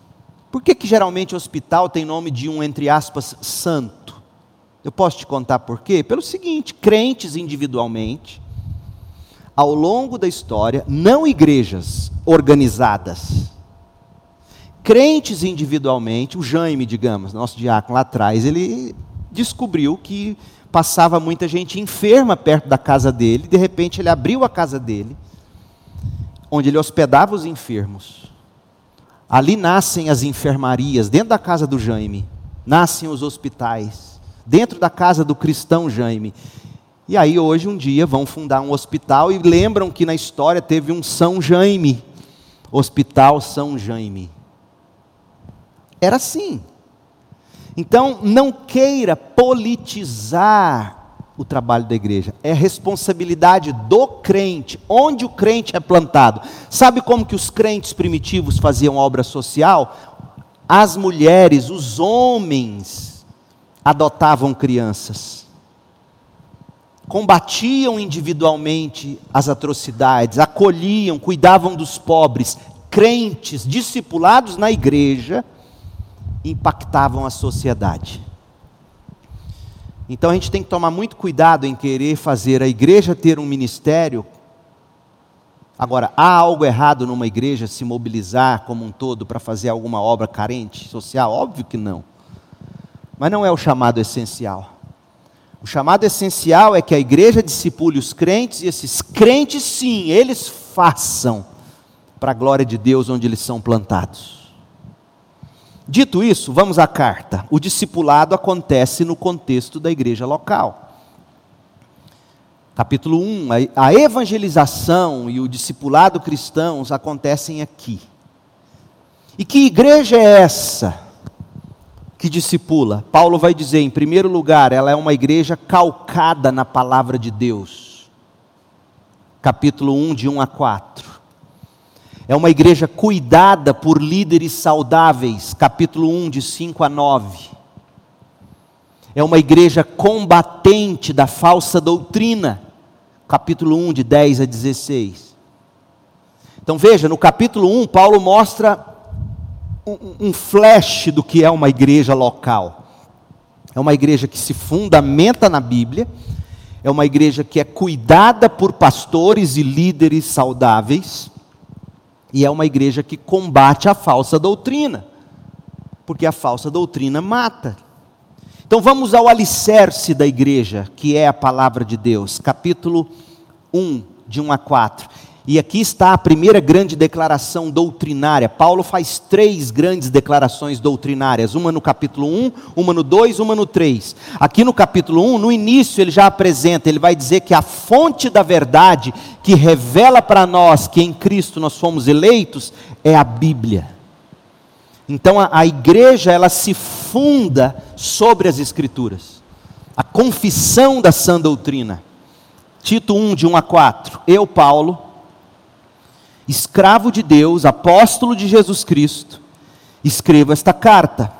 Por que, que geralmente o hospital tem nome de um, entre aspas, santo? Eu posso te contar por quê? Pelo seguinte: crentes individualmente, ao longo da história, não igrejas organizadas, crentes individualmente, o Jaime, digamos, nosso diácono lá atrás, ele descobriu que passava muita gente enferma perto da casa dele, de repente ele abriu a casa dele, onde ele hospedava os enfermos. Ali nascem as enfermarias, dentro da casa do Jaime, nascem os hospitais, dentro da casa do cristão Jaime. E aí hoje um dia vão fundar um hospital e lembram que na história teve um São Jaime, Hospital São Jaime. Era assim. Então, não queira politizar o trabalho da igreja. É responsabilidade do crente, onde o crente é plantado. Sabe como que os crentes primitivos faziam obra social? As mulheres, os homens adotavam crianças. Combatiam individualmente as atrocidades, acolhiam, cuidavam dos pobres, crentes discipulados na igreja impactavam a sociedade. Então a gente tem que tomar muito cuidado em querer fazer a igreja ter um ministério. Agora, há algo errado numa igreja se mobilizar como um todo para fazer alguma obra carente social? Óbvio que não. Mas não é o chamado essencial. O chamado essencial é que a igreja discipule os crentes e esses crentes, sim, eles façam para a glória de Deus onde eles são plantados. Dito isso, vamos à carta. O discipulado acontece no contexto da igreja local. Capítulo 1, a evangelização e o discipulado cristãos acontecem aqui. E que igreja é essa que discipula? Paulo vai dizer, em primeiro lugar, ela é uma igreja calcada na palavra de Deus. Capítulo 1, de 1 a 4. É uma igreja cuidada por líderes saudáveis, capítulo 1, de 5 a 9. É uma igreja combatente da falsa doutrina, capítulo 1, de 10 a 16. Então veja, no capítulo 1, Paulo mostra um, flash do que é uma igreja local. É uma igreja que se fundamenta na Bíblia, é uma igreja que é cuidada por pastores e líderes saudáveis e é uma igreja que combate a falsa doutrina, porque a falsa doutrina mata. Então vamos ao alicerce da igreja, que é a palavra de Deus, capítulo 1, de 1 a 4. E aqui está a primeira grande declaração doutrinária. Paulo faz três grandes declarações doutrinárias: uma no capítulo 1, uma no 2, uma no 3. Aqui no capítulo 1, no início, ele já apresenta, ele vai dizer que a fonte da verdade que revela para nós que em Cristo nós fomos eleitos é a Bíblia. Então a, a igreja, ela se funda sobre as Escrituras. A confissão da sã doutrina. Tito 1, de 1 a 4. Eu, Paulo escravo de Deus, apóstolo de Jesus Cristo, escrevo esta carta.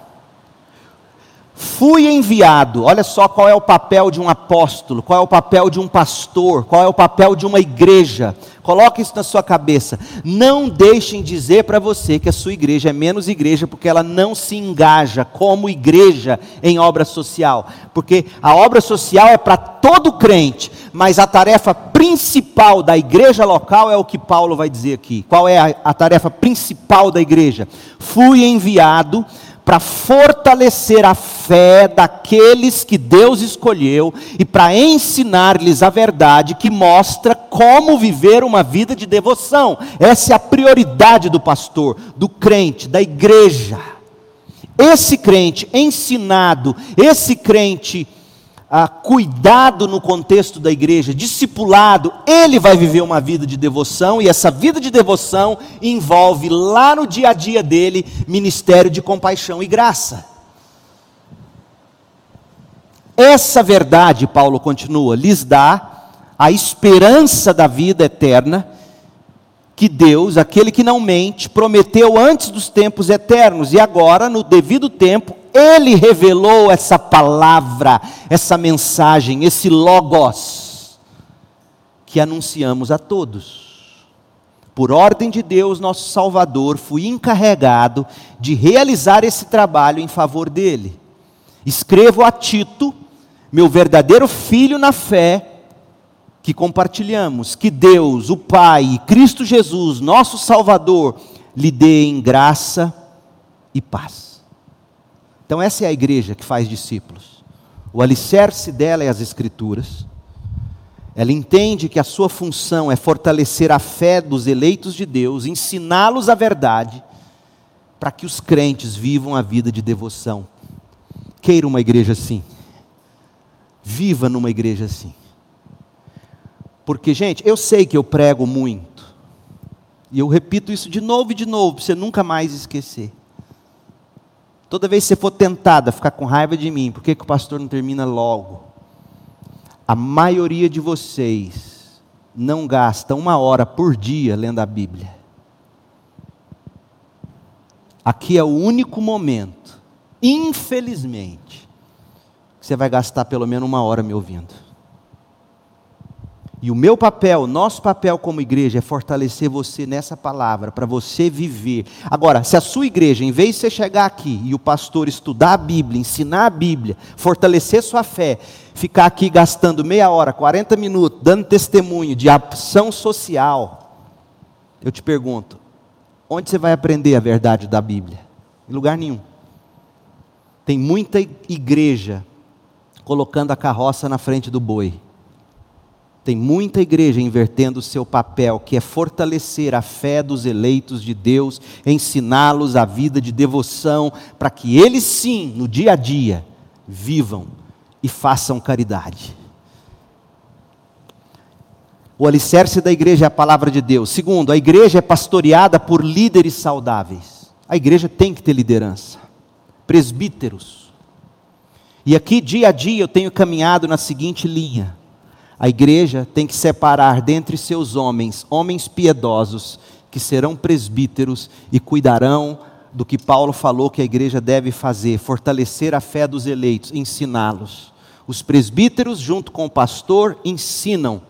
Fui enviado, olha só qual é o papel de um apóstolo, qual é o papel de um pastor, qual é o papel de uma igreja. Coloque isso na sua cabeça. Não deixem dizer para você que a sua igreja é menos igreja porque ela não se engaja como igreja em obra social. Porque a obra social é para todo crente, mas a tarefa principal da igreja local é o que Paulo vai dizer aqui. Qual é a, a tarefa principal da igreja? Fui enviado para fortalecer a fé daqueles que Deus escolheu e para ensinar-lhes a verdade que mostra como viver uma vida de devoção. Essa é a prioridade do pastor, do crente, da igreja. Esse crente ensinado, esse crente ah, cuidado no contexto da igreja, discipulado, ele vai viver uma vida de devoção, e essa vida de devoção envolve lá no dia a dia dele ministério de compaixão e graça. Essa verdade, Paulo continua, lhes dá a esperança da vida eterna que Deus, aquele que não mente, prometeu antes dos tempos eternos e agora, no devido tempo, ele revelou essa palavra, essa mensagem, esse Logos, que anunciamos a todos. Por ordem de Deus, nosso Salvador, fui encarregado de realizar esse trabalho em favor dele. Escrevo a Tito, meu verdadeiro filho na fé, que compartilhamos, que Deus, o Pai e Cristo Jesus, nosso Salvador, lhe dê em graça e paz. Então, essa é a igreja que faz discípulos. O alicerce dela é as Escrituras. Ela entende que a sua função é fortalecer a fé dos eleitos de Deus, ensiná-los a verdade, para que os crentes vivam a vida de devoção. Queira uma igreja assim. Viva numa igreja assim. Porque, gente, eu sei que eu prego muito. E eu repito isso de novo e de novo, para você nunca mais esquecer. Toda vez que você for tentada a ficar com raiva de mim, por que, que o pastor não termina logo? A maioria de vocês não gasta uma hora por dia lendo a Bíblia. Aqui é o único momento, infelizmente, que você vai gastar pelo menos uma hora me ouvindo. E o meu papel, nosso papel como igreja é fortalecer você nessa palavra, para você viver. Agora, se a sua igreja, em vez de você chegar aqui e o pastor estudar a Bíblia, ensinar a Bíblia, fortalecer sua fé, ficar aqui gastando meia hora, 40 minutos, dando testemunho de ação social, eu te pergunto, onde você vai aprender a verdade da Bíblia? Em lugar nenhum. Tem muita igreja colocando a carroça na frente do boi Tem muita igreja invertendo o seu papel, que é fortalecer a fé dos eleitos de Deus, ensiná-los a vida de devoção, para que eles sim, no dia a dia, vivam e façam caridade. O alicerce da igreja é a palavra de Deus. Segundo, a igreja é pastoreada por líderes saudáveis. A igreja tem que ter liderança, presbíteros. E aqui, dia a dia, eu tenho caminhado na seguinte linha: a igreja tem que separar dentre seus homens, homens piedosos, que serão presbíteros e cuidarão do que Paulo falou que a igreja deve fazer, fortalecer a fé dos eleitos, ensiná-los. Os presbíteros, junto com o pastor, ensinam.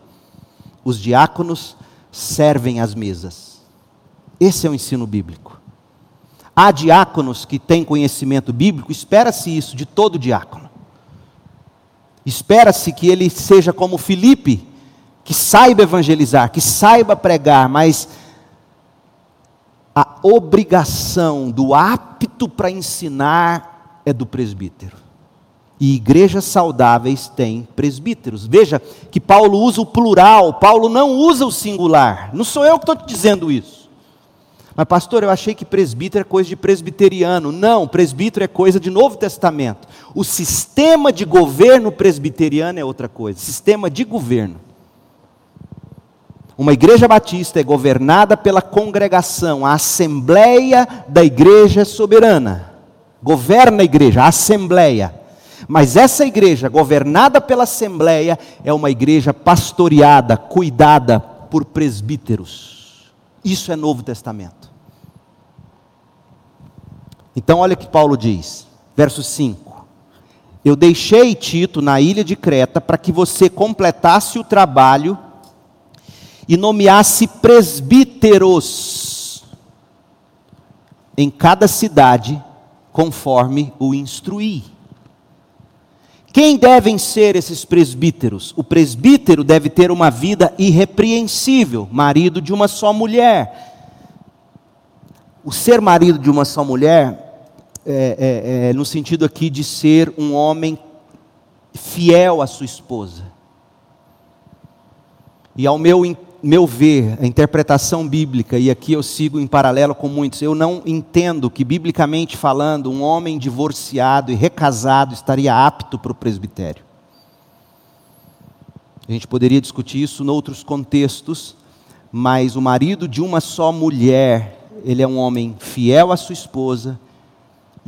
Os diáconos servem as mesas. Esse é o ensino bíblico. Há diáconos que têm conhecimento bíblico, espera-se isso de todo diácono. Espera-se que ele seja como Filipe, que saiba evangelizar, que saiba pregar, mas a obrigação do apto para ensinar é do presbítero. E igrejas saudáveis têm presbíteros. Veja que Paulo usa o plural, Paulo não usa o singular. Não sou eu que estou te dizendo isso. Mas, pastor, eu achei que presbítero é coisa de presbiteriano. Não, presbítero é coisa de Novo Testamento. O sistema de governo presbiteriano é outra coisa sistema de governo. Uma igreja batista é governada pela congregação, a assembleia da igreja soberana. Governa a igreja, a assembleia. Mas essa igreja, governada pela Assembleia, é uma igreja pastoreada, cuidada por presbíteros. Isso é Novo Testamento. Então, olha o que Paulo diz, verso 5: Eu deixei Tito na ilha de Creta para que você completasse o trabalho e nomeasse presbíteros em cada cidade, conforme o instruí. Quem devem ser esses presbíteros? O presbítero deve ter uma vida irrepreensível, marido de uma só mulher. O ser marido de uma só mulher, é, é, no sentido aqui de ser um homem fiel à sua esposa. E ao meu meu ver, a interpretação bíblica, e aqui eu sigo em paralelo com muitos, eu não entendo que, biblicamente falando, um homem divorciado e recasado estaria apto para o presbitério. A gente poderia discutir isso em outros contextos, mas o marido de uma só mulher, ele é um homem fiel à sua esposa,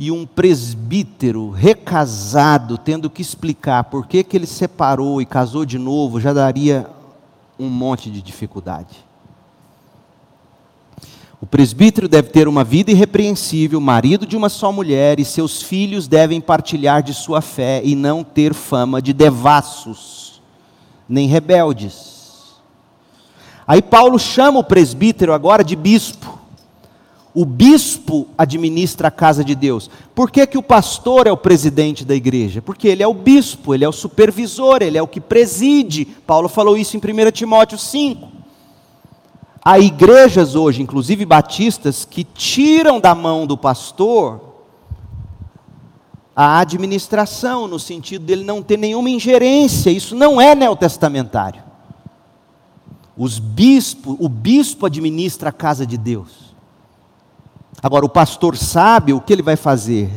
e um presbítero recasado, tendo que explicar por que, que ele separou e casou de novo, já daria um monte de dificuldade. O presbítero deve ter uma vida irrepreensível, marido de uma só mulher, e seus filhos devem partilhar de sua fé e não ter fama de devassos, nem rebeldes. Aí Paulo chama o presbítero agora de bispo. O bispo administra a casa de Deus. Por que, que o pastor é o presidente da igreja? Porque ele é o bispo, ele é o supervisor, ele é o que preside. Paulo falou isso em 1 Timóteo 5. Há igrejas hoje, inclusive batistas, que tiram da mão do pastor a administração, no sentido dele não ter nenhuma ingerência. Isso não é neotestamentário. Os bispo, o bispo administra a casa de Deus. Agora, o pastor sabe o que ele vai fazer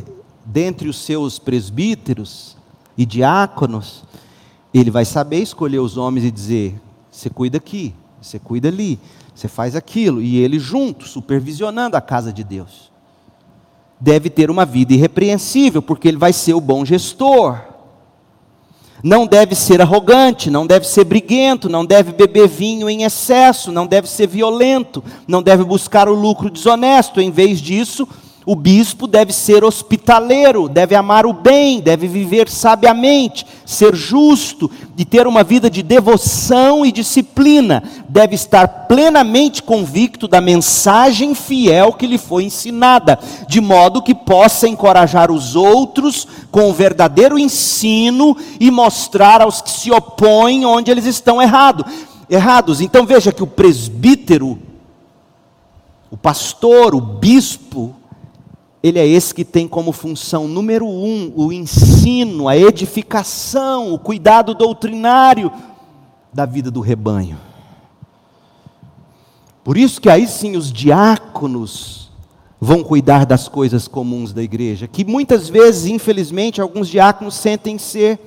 dentre os seus presbíteros e diáconos, ele vai saber escolher os homens e dizer: você cuida aqui, você cuida ali, você faz aquilo, e ele junto, supervisionando a casa de Deus. Deve ter uma vida irrepreensível, porque ele vai ser o bom gestor não deve ser arrogante, não deve ser briguento, não deve beber vinho em excesso, não deve ser violento, não deve buscar o lucro desonesto. Em vez disso, o bispo deve ser hospitaleiro, deve amar o bem, deve viver sabiamente, ser justo, de ter uma vida de devoção e disciplina, deve estar plenamente convicto da mensagem fiel que lhe foi ensinada, de modo que possa encorajar os outros com o verdadeiro ensino e mostrar aos que se opõem onde eles estão errado, errados. Então veja que o presbítero, o pastor, o bispo, ele é esse que tem como função número um o ensino, a edificação, o cuidado doutrinário, da vida do rebanho. Por isso que aí sim os diáconos vão cuidar das coisas comuns da igreja, que muitas vezes, infelizmente, alguns diáconos sentem ser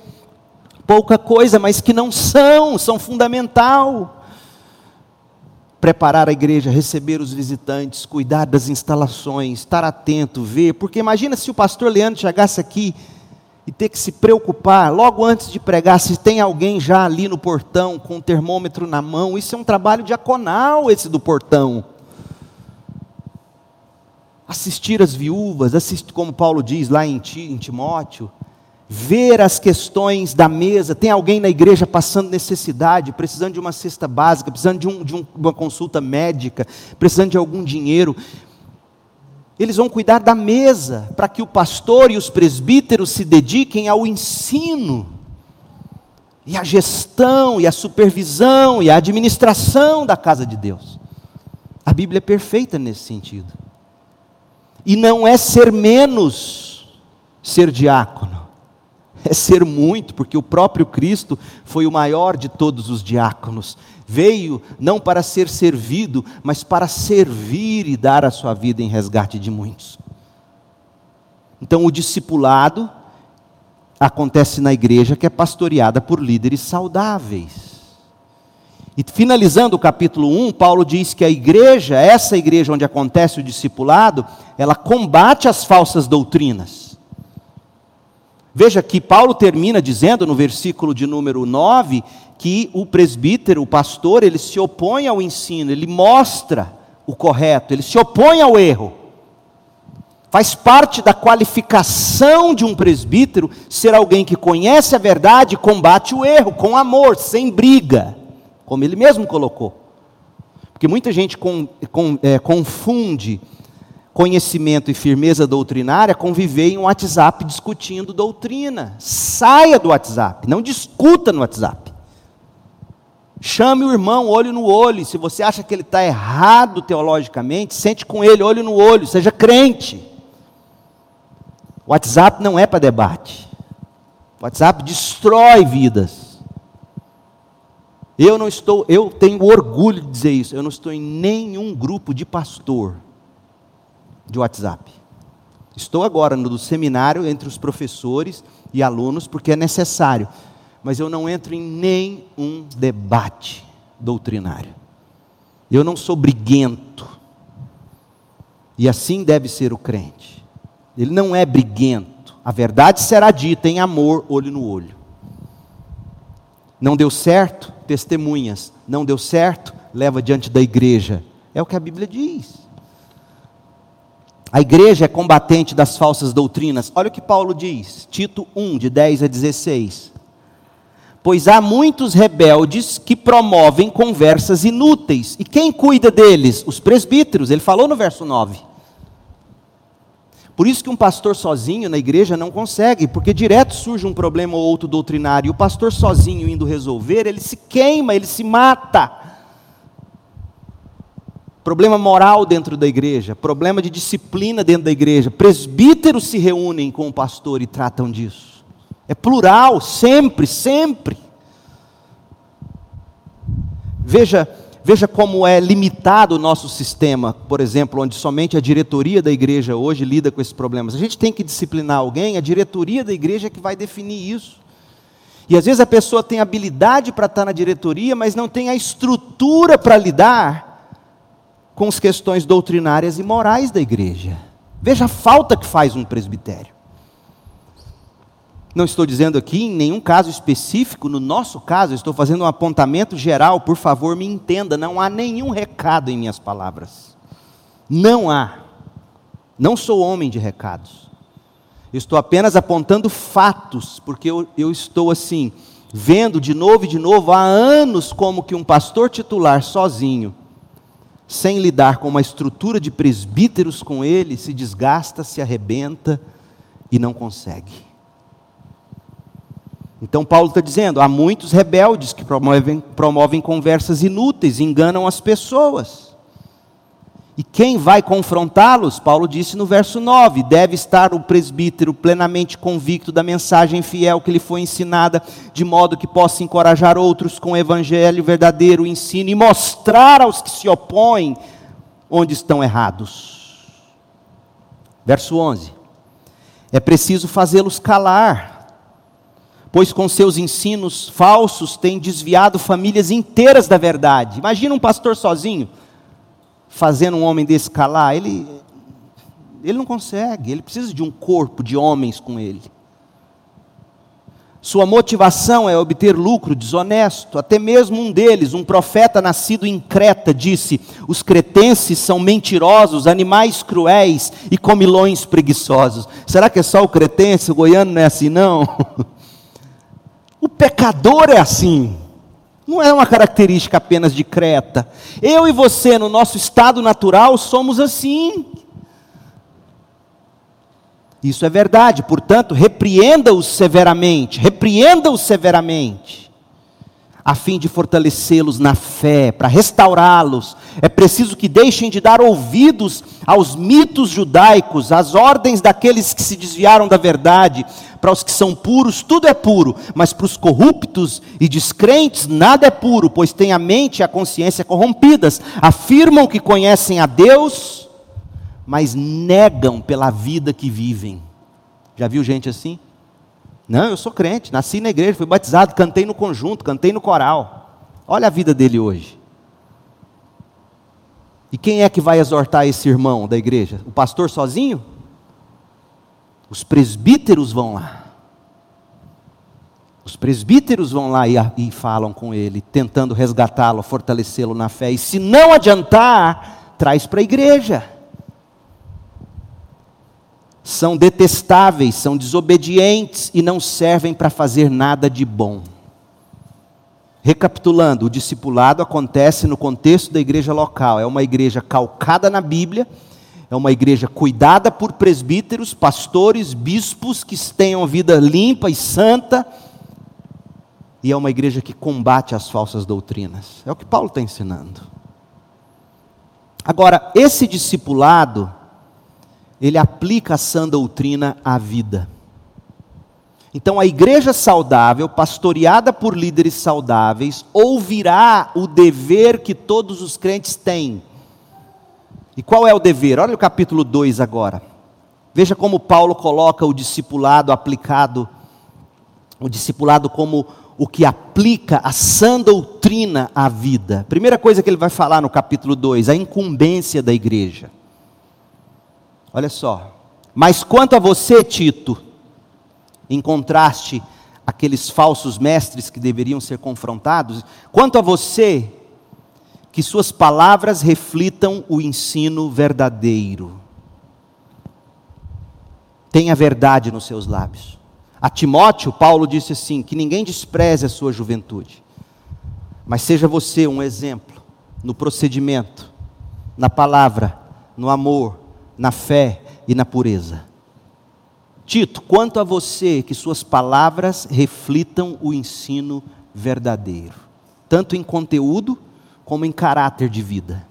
pouca coisa, mas que não são, são fundamental. Preparar a igreja, receber os visitantes, cuidar das instalações, estar atento, ver, porque imagina se o pastor Leandro chegasse aqui e ter que se preocupar logo antes de pregar se tem alguém já ali no portão com o termômetro na mão. Isso é um trabalho diaconal esse do portão. Assistir as viúvas, assistir, como Paulo diz lá em, Timóteo, ver as questões da mesa. Tem alguém na igreja passando necessidade, precisando de uma cesta básica, precisando de, um, de um, uma consulta médica, precisando de algum dinheiro. Eles vão cuidar da mesa, para que o pastor e os presbíteros se dediquem ao ensino, e à gestão, e à supervisão, e à administração da casa de Deus. A Bíblia é perfeita nesse sentido. E não é ser menos ser diácono, é ser muito, porque o próprio Cristo foi o maior de todos os diáconos veio não para ser servido, mas para servir e dar a sua vida em resgate de muitos. Então, o discipulado acontece na igreja que é pastoreada por líderes saudáveis. E finalizando o capítulo 1, Paulo diz que a igreja, essa igreja onde acontece o discipulado, ela combate as falsas doutrinas. Veja que Paulo termina dizendo no versículo de número 9 que o presbítero, o pastor, ele se opõe ao ensino, ele mostra o correto, ele se opõe ao erro. Faz parte da qualificação de um presbítero ser alguém que conhece a verdade e combate o erro com amor, sem briga, como ele mesmo colocou. Porque muita gente com, com, é, confunde conhecimento e firmeza doutrinária com viver em um WhatsApp discutindo doutrina. Saia do WhatsApp, não discuta no WhatsApp. Chame o irmão olho no olho. Se você acha que ele está errado teologicamente, sente com ele olho no olho, seja crente. O WhatsApp não é para debate. O WhatsApp destrói vidas. Eu não estou, eu tenho orgulho de dizer isso. Eu não estou em nenhum grupo de pastor de WhatsApp. Estou agora no do seminário entre os professores e alunos porque é necessário mas eu não entro em nenhum debate doutrinário. Eu não sou briguento. E assim deve ser o crente. Ele não é briguento. A verdade será dita em amor, olho no olho. Não deu certo? Testemunhas. Não deu certo? Leva diante da igreja. É o que a Bíblia diz. A igreja é combatente das falsas doutrinas. Olha o que Paulo diz, Tito 1, de 10 a 16 pois há muitos rebeldes que promovem conversas inúteis. E quem cuida deles? Os presbíteros, ele falou no verso 9. Por isso que um pastor sozinho na igreja não consegue, porque direto surge um problema ou outro doutrinário, e o pastor sozinho indo resolver, ele se queima, ele se mata. Problema moral dentro da igreja, problema de disciplina dentro da igreja. Presbíteros se reúnem com o pastor e tratam disso. É plural, sempre, sempre. Veja, veja como é limitado o nosso sistema, por exemplo, onde somente a diretoria da igreja hoje lida com esses problemas. A gente tem que disciplinar alguém, a diretoria da igreja é que vai definir isso. E às vezes a pessoa tem habilidade para estar na diretoria, mas não tem a estrutura para lidar com as questões doutrinárias e morais da igreja. Veja a falta que faz um presbitério. Não estou dizendo aqui em nenhum caso específico, no nosso caso, estou fazendo um apontamento geral, por favor, me entenda, não há nenhum recado em minhas palavras. Não há. Não sou homem de recados. estou apenas apontando fatos, porque eu, eu estou assim, vendo de novo e de novo há anos como que um pastor titular sozinho, sem lidar com uma estrutura de presbíteros com ele, se desgasta, se arrebenta e não consegue. Então Paulo está dizendo: há muitos rebeldes que promovem, promovem conversas inúteis, enganam as pessoas. E quem vai confrontá-los? Paulo disse no verso 9: deve estar o presbítero plenamente convicto da mensagem fiel que lhe foi ensinada, de modo que possa encorajar outros com o evangelho verdadeiro, ensino e mostrar aos que se opõem onde estão errados. Verso 11: é preciso fazê-los calar, pois com seus ensinos falsos têm desviado famílias inteiras da verdade. Imagina um pastor sozinho fazendo um homem desse calar, ele, ele não consegue, ele precisa de um corpo de homens com ele. Sua motivação é obter lucro desonesto. Até mesmo um deles, um profeta nascido em Creta, disse: Os cretenses são mentirosos, animais cruéis e comilões preguiçosos. Será que é só o cretense? O goiano não é assim, não? O pecador é assim. Não é uma característica apenas de Creta. Eu e você, no nosso estado natural, somos assim. Isso é verdade, portanto, repreenda-os severamente, repreenda-os severamente, a fim de fortalecê-los na fé, para restaurá-los. É preciso que deixem de dar ouvidos aos mitos judaicos, às ordens daqueles que se desviaram da verdade, para os que são puros, tudo é puro, mas para os corruptos e descrentes, nada é puro, pois têm a mente e a consciência corrompidas. Afirmam que conhecem a Deus, mas negam pela vida que vivem. Já viu gente assim? Não, eu sou crente, nasci na igreja, fui batizado, cantei no conjunto, cantei no coral. Olha a vida dele hoje. E quem é que vai exortar esse irmão da igreja? O pastor sozinho? Os presbíteros vão lá. Os presbíteros vão lá e, e falam com ele, tentando resgatá-lo, fortalecê-lo na fé. E se não adiantar, traz para a igreja. São detestáveis, são desobedientes e não servem para fazer nada de bom. Recapitulando, o discipulado acontece no contexto da igreja local, é uma igreja calcada na Bíblia é uma igreja cuidada por presbíteros, pastores, bispos que tenham vida limpa e santa. E é uma igreja que combate as falsas doutrinas. É o que Paulo está ensinando. Agora, esse discipulado, ele aplica a sã doutrina à vida. Então, a igreja saudável, pastoreada por líderes saudáveis, ouvirá o dever que todos os crentes têm e qual é o dever? Olha o capítulo 2 agora. Veja como Paulo coloca o discipulado aplicado, o discipulado como o que aplica a sã doutrina à vida. Primeira coisa que ele vai falar no capítulo 2, a incumbência da igreja. Olha só. Mas quanto a você, Tito, encontraste aqueles falsos mestres que deveriam ser confrontados, quanto a você, que suas palavras reflitam o ensino verdadeiro. Tenha verdade nos seus lábios. A Timóteo, Paulo disse assim: que ninguém despreze a sua juventude, mas seja você um exemplo no procedimento, na palavra, no amor, na fé e na pureza. Tito, quanto a você, que suas palavras reflitam o ensino verdadeiro, tanto em conteúdo como em caráter de vida.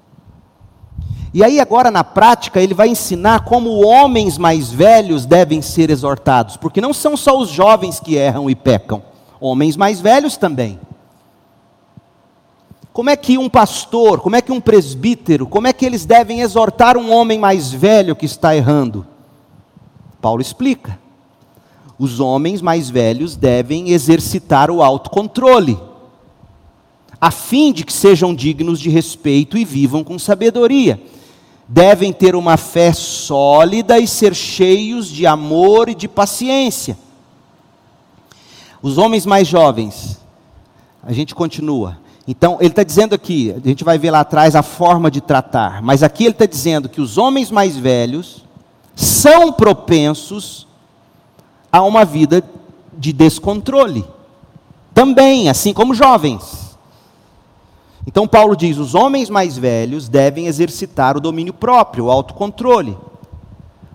E aí, agora na prática, ele vai ensinar como homens mais velhos devem ser exortados, porque não são só os jovens que erram e pecam, homens mais velhos também. Como é que um pastor, como é que um presbítero, como é que eles devem exortar um homem mais velho que está errando? Paulo explica. Os homens mais velhos devem exercitar o autocontrole a fim de que sejam dignos de respeito e vivam com sabedoria. Devem ter uma fé sólida e ser cheios de amor e de paciência. Os homens mais jovens, a gente continua. Então, ele está dizendo aqui, a gente vai ver lá atrás a forma de tratar, mas aqui ele está dizendo que os homens mais velhos são propensos a uma vida de descontrole. Também, assim como jovens. Então Paulo diz: os homens mais velhos devem exercitar o domínio próprio, o autocontrole.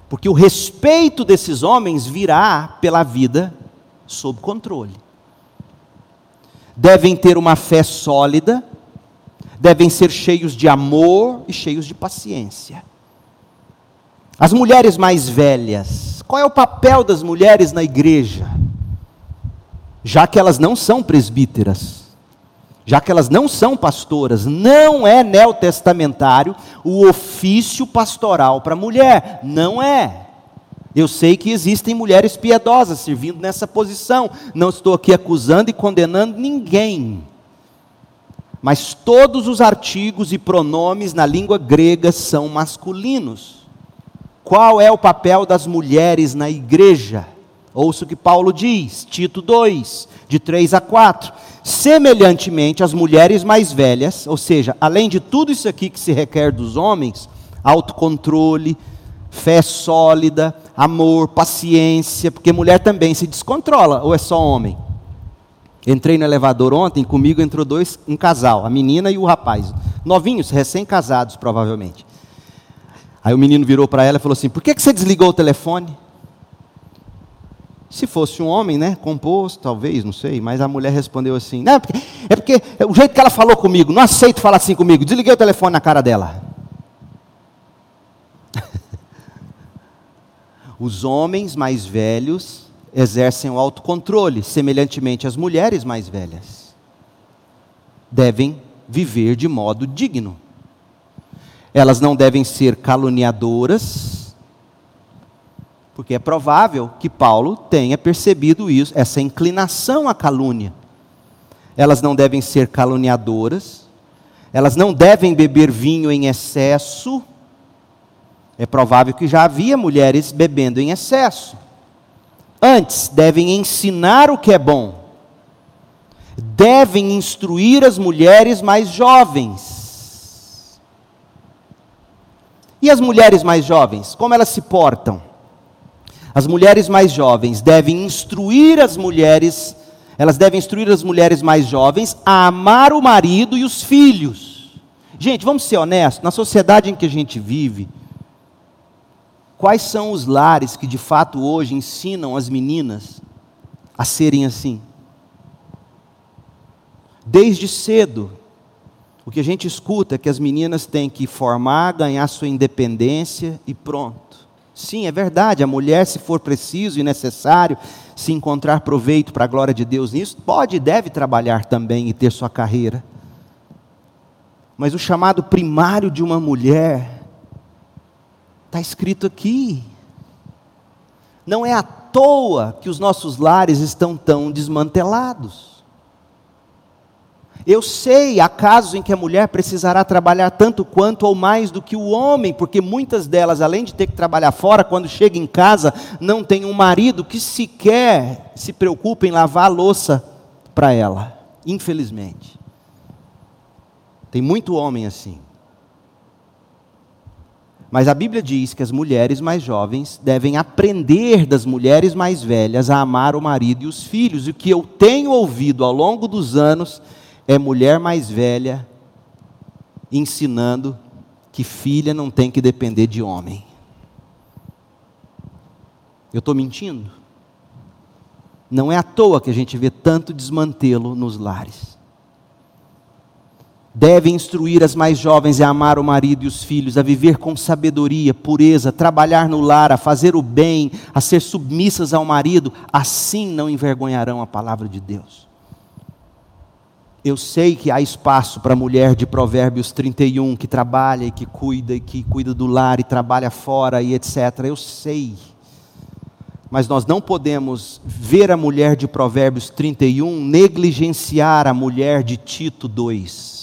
Porque o respeito desses homens virá pela vida sob controle. Devem ter uma fé sólida, devem ser cheios de amor e cheios de paciência. As mulheres mais velhas, qual é o papel das mulheres na igreja? Já que elas não são presbíteras, já que elas não são pastoras, não é neotestamentário o ofício pastoral para mulher, não é. Eu sei que existem mulheres piedosas servindo nessa posição, não estou aqui acusando e condenando ninguém. Mas todos os artigos e pronomes na língua grega são masculinos. Qual é o papel das mulheres na igreja? Ouça o que Paulo diz, Tito 2, de 3 a 4. Semelhantemente, as mulheres mais velhas, ou seja, além de tudo isso aqui que se requer dos homens, autocontrole, fé sólida, amor, paciência, porque mulher também se descontrola, ou é só homem? Entrei no elevador ontem, comigo entrou dois, um casal, a menina e o rapaz, novinhos, recém-casados provavelmente. Aí o menino virou para ela e falou assim: Por que, que você desligou o telefone? Se fosse um homem, né, composto, talvez, não sei, mas a mulher respondeu assim: Não, é porque, é porque o jeito que ela falou comigo, não aceito falar assim comigo. Desliguei o telefone na cara dela. Os homens mais velhos exercem o autocontrole, semelhantemente às mulheres mais velhas. Devem viver de modo digno. Elas não devem ser caluniadoras, porque é provável que Paulo tenha percebido isso, essa inclinação à calúnia. Elas não devem ser caluniadoras, elas não devem beber vinho em excesso. É provável que já havia mulheres bebendo em excesso. Antes, devem ensinar o que é bom. Devem instruir as mulheres mais jovens. E as mulheres mais jovens, como elas se portam? As mulheres mais jovens devem instruir as mulheres, elas devem instruir as mulheres mais jovens a amar o marido e os filhos. Gente, vamos ser honestos, na sociedade em que a gente vive, quais são os lares que de fato hoje ensinam as meninas a serem assim? Desde cedo, o que a gente escuta é que as meninas têm que formar, ganhar sua independência e pronto. Sim, é verdade, a mulher, se for preciso e necessário, se encontrar proveito para a glória de Deus nisso, pode e deve trabalhar também e ter sua carreira. Mas o chamado primário de uma mulher, está escrito aqui. Não é à toa que os nossos lares estão tão desmantelados. Eu sei, há casos em que a mulher precisará trabalhar tanto quanto ou mais do que o homem, porque muitas delas, além de ter que trabalhar fora, quando chega em casa, não tem um marido que sequer se preocupa em lavar a louça para ela. Infelizmente. Tem muito homem assim. Mas a Bíblia diz que as mulheres mais jovens devem aprender das mulheres mais velhas a amar o marido e os filhos. E o que eu tenho ouvido ao longo dos anos é mulher mais velha ensinando que filha não tem que depender de homem. Eu estou mentindo? Não é à toa que a gente vê tanto desmantelo nos lares. Deve instruir as mais jovens a amar o marido e os filhos, a viver com sabedoria, pureza, trabalhar no lar, a fazer o bem, a ser submissas ao marido, assim não envergonharão a palavra de Deus. Eu sei que há espaço para a mulher de Provérbios 31 que trabalha e que cuida e que cuida do lar e trabalha fora e etc. Eu sei. Mas nós não podemos ver a mulher de Provérbios 31 negligenciar a mulher de Tito 2.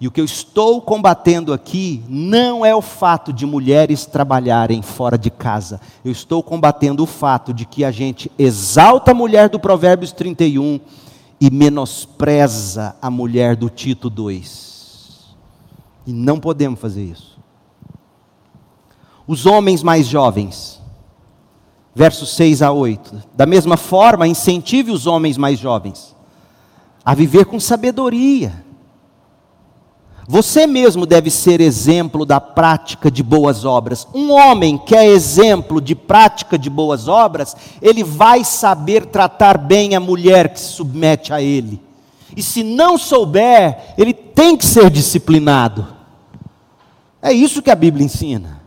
E o que eu estou combatendo aqui não é o fato de mulheres trabalharem fora de casa. Eu estou combatendo o fato de que a gente exalta a mulher do Provérbios 31 e menospreza a mulher do Tito 2. E não podemos fazer isso. Os homens mais jovens, versos 6 a 8. Da mesma forma, incentive os homens mais jovens a viver com sabedoria você mesmo deve ser exemplo da prática de boas obras. Um homem que é exemplo de prática de boas obras, ele vai saber tratar bem a mulher que se submete a ele. E se não souber, ele tem que ser disciplinado. É isso que a Bíblia ensina.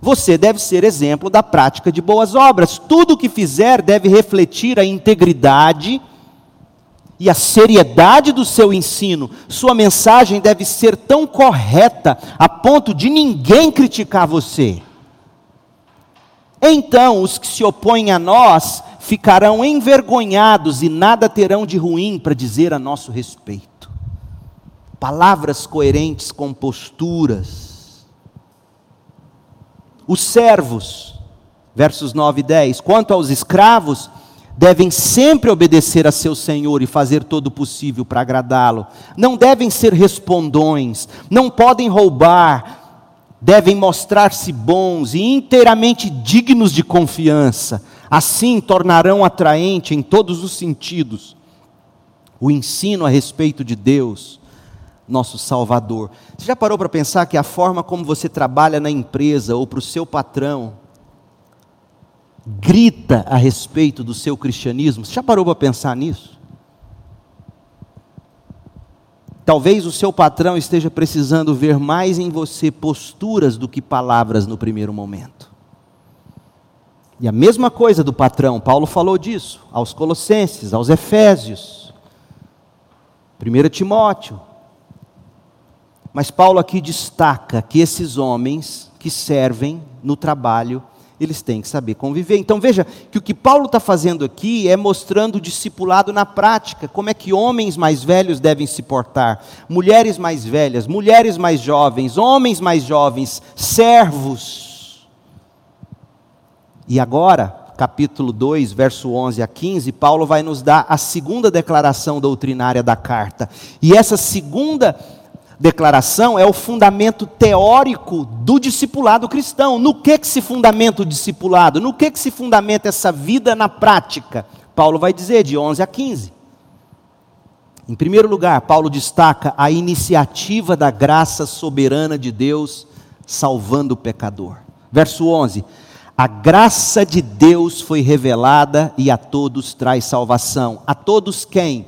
Você deve ser exemplo da prática de boas obras. Tudo o que fizer deve refletir a integridade e a seriedade do seu ensino. Sua mensagem deve ser tão correta a ponto de ninguém criticar você. Então, os que se opõem a nós ficarão envergonhados e nada terão de ruim para dizer a nosso respeito. Palavras coerentes com posturas. Os servos, versos 9 e 10. Quanto aos escravos, devem sempre obedecer a seu senhor e fazer todo o possível para agradá-lo. Não devem ser respondões, não podem roubar, devem mostrar-se bons e inteiramente dignos de confiança. Assim tornarão atraente em todos os sentidos o ensino a respeito de Deus, nosso Salvador. Você já parou para pensar que a forma como você trabalha na empresa ou para o seu patrão grita a respeito do seu cristianismo? Você já parou para pensar nisso? Talvez o seu patrão esteja precisando ver mais em você posturas do que palavras no primeiro momento. E a mesma coisa do patrão, Paulo falou disso aos Colossenses, aos Efésios, 1 Timóteo. Mas Paulo aqui destaca que esses homens que servem no trabalho eles têm que saber conviver. Então veja que o que Paulo está fazendo aqui é mostrando o discipulado na prática, como é que homens mais velhos devem se portar, mulheres mais velhas, mulheres mais jovens, homens mais jovens, servos. E agora, capítulo 2, verso 11 a 15, Paulo vai nos dar a segunda declaração doutrinária da carta. E essa segunda declaração é o fundamento teórico do discipulado cristão. No que, que se fundamenta o discipulado? No que, que se fundamenta essa vida na prática? Paulo vai dizer de 11 a 15. Em primeiro lugar, Paulo destaca a iniciativa da graça soberana de Deus salvando o pecador. Verso 11: A graça de Deus foi revelada e a todos traz salvação. A todos quem?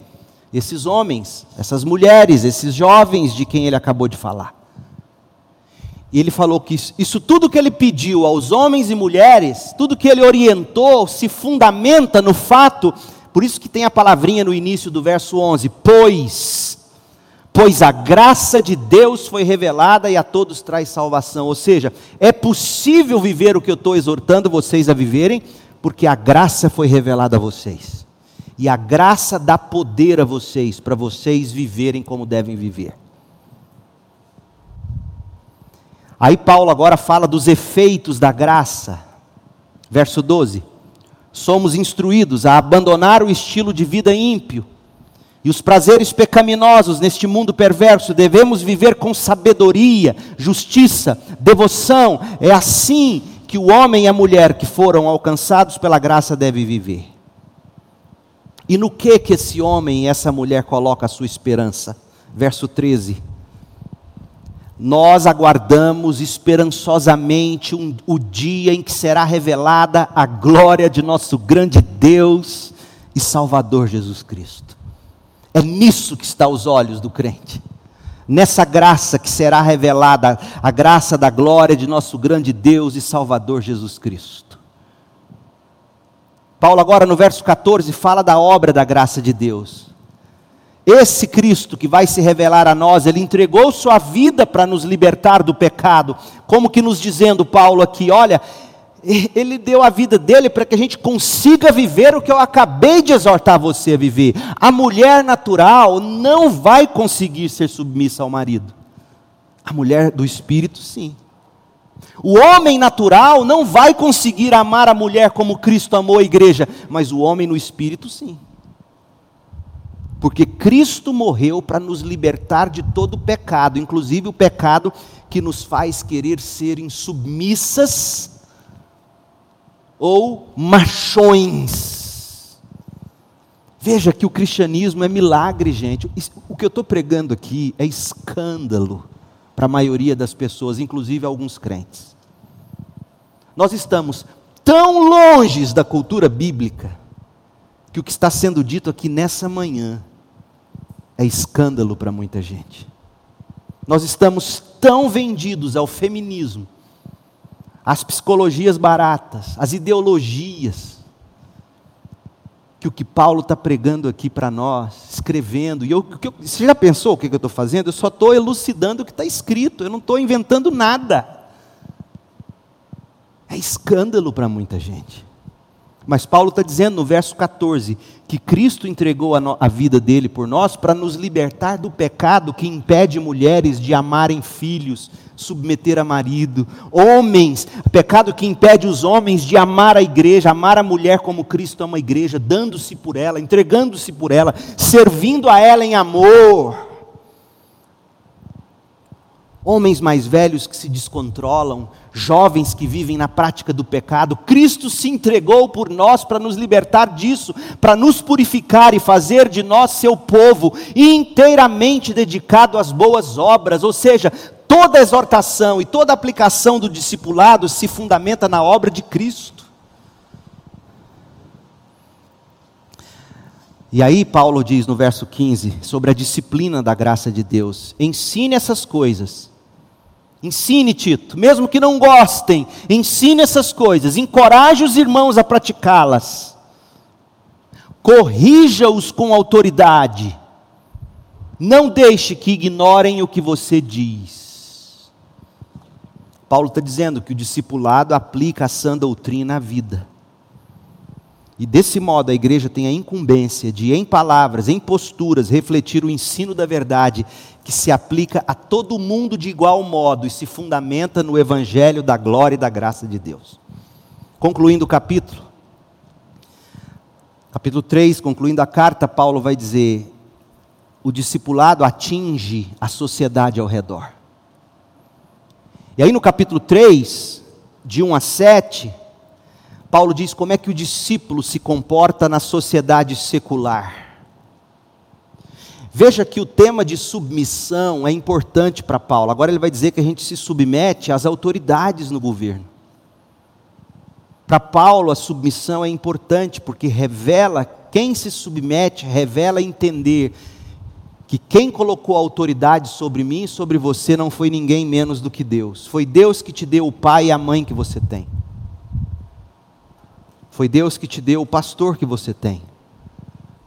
Esses homens, essas mulheres, esses jovens de quem ele acabou de falar. E ele falou que isso, isso, tudo que ele pediu aos homens e mulheres, tudo que ele orientou, se fundamenta no fato, por isso que tem a palavrinha no início do verso 11: Pois, pois a graça de Deus foi revelada e a todos traz salvação. Ou seja, é possível viver o que eu estou exortando vocês a viverem, porque a graça foi revelada a vocês. E a graça dá poder a vocês, para vocês viverem como devem viver. Aí Paulo agora fala dos efeitos da graça. Verso 12: Somos instruídos a abandonar o estilo de vida ímpio e os prazeres pecaminosos neste mundo perverso, devemos viver com sabedoria, justiça, devoção. É assim que o homem e a mulher que foram alcançados pela graça devem viver. E no que que esse homem e essa mulher coloca a sua esperança? Verso 13. Nós aguardamos esperançosamente um, o dia em que será revelada a glória de nosso grande Deus e Salvador Jesus Cristo. É nisso que está os olhos do crente. Nessa graça que será revelada, a graça da glória de nosso grande Deus e Salvador Jesus Cristo. Paulo, agora no verso 14, fala da obra da graça de Deus. Esse Cristo que vai se revelar a nós, ele entregou sua vida para nos libertar do pecado, como que nos dizendo, Paulo, aqui, olha, ele deu a vida dele para que a gente consiga viver o que eu acabei de exortar você a viver. A mulher natural não vai conseguir ser submissa ao marido. A mulher do espírito, sim. O homem natural não vai conseguir amar a mulher como Cristo amou a igreja, mas o homem no espírito sim. Porque Cristo morreu para nos libertar de todo pecado, inclusive o pecado que nos faz querer ser insubmissas ou machões. Veja que o cristianismo é milagre, gente. O que eu estou pregando aqui é escândalo para a maioria das pessoas, inclusive alguns crentes. Nós estamos tão longe da cultura bíblica que o que está sendo dito aqui nessa manhã é escândalo para muita gente. Nós estamos tão vendidos ao feminismo, às psicologias baratas, às ideologias, que o que Paulo está pregando aqui para nós, escrevendo, e eu, eu, você já pensou o que, que eu estou fazendo? Eu só estou elucidando o que está escrito, eu não estou inventando nada. É escândalo para muita gente. Mas Paulo está dizendo no verso 14 que Cristo entregou a, no, a vida dele por nós para nos libertar do pecado que impede mulheres de amarem filhos, submeter a marido, homens, pecado que impede os homens de amar a igreja, amar a mulher como Cristo ama a igreja, dando-se por ela, entregando-se por ela, servindo a ela em amor. Homens mais velhos que se descontrolam, jovens que vivem na prática do pecado, Cristo se entregou por nós para nos libertar disso, para nos purificar e fazer de nós seu povo inteiramente dedicado às boas obras, ou seja, toda exortação e toda aplicação do discipulado se fundamenta na obra de Cristo. E aí Paulo diz no verso 15 sobre a disciplina da graça de Deus: ensine essas coisas Ensine, Tito, mesmo que não gostem, ensine essas coisas, encoraje os irmãos a praticá-las, corrija-os com autoridade, não deixe que ignorem o que você diz. Paulo está dizendo que o discipulado aplica a sã doutrina à vida. E desse modo a igreja tem a incumbência de, em palavras, em posturas, refletir o ensino da verdade que se aplica a todo mundo de igual modo e se fundamenta no evangelho da glória e da graça de Deus. Concluindo o capítulo, capítulo 3, concluindo a carta, Paulo vai dizer: o discipulado atinge a sociedade ao redor. E aí no capítulo 3, de 1 a 7, Paulo diz como é que o discípulo se comporta na sociedade secular. Veja que o tema de submissão é importante para Paulo. Agora ele vai dizer que a gente se submete às autoridades no governo. Para Paulo, a submissão é importante porque revela, quem se submete, revela entender que quem colocou autoridade sobre mim e sobre você não foi ninguém menos do que Deus. Foi Deus que te deu o pai e a mãe que você tem. Foi Deus que te deu o pastor que você tem.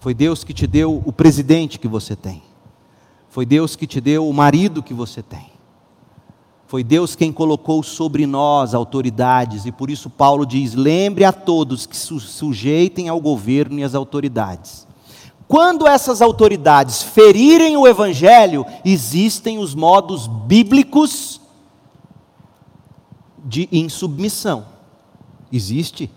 Foi Deus que te deu o presidente que você tem. Foi Deus que te deu o marido que você tem. Foi Deus quem colocou sobre nós autoridades, e por isso Paulo diz: lembre a todos que se sujeitem ao governo e às autoridades. Quando essas autoridades ferirem o evangelho, existem os modos bíblicos de insubmissão. Existe.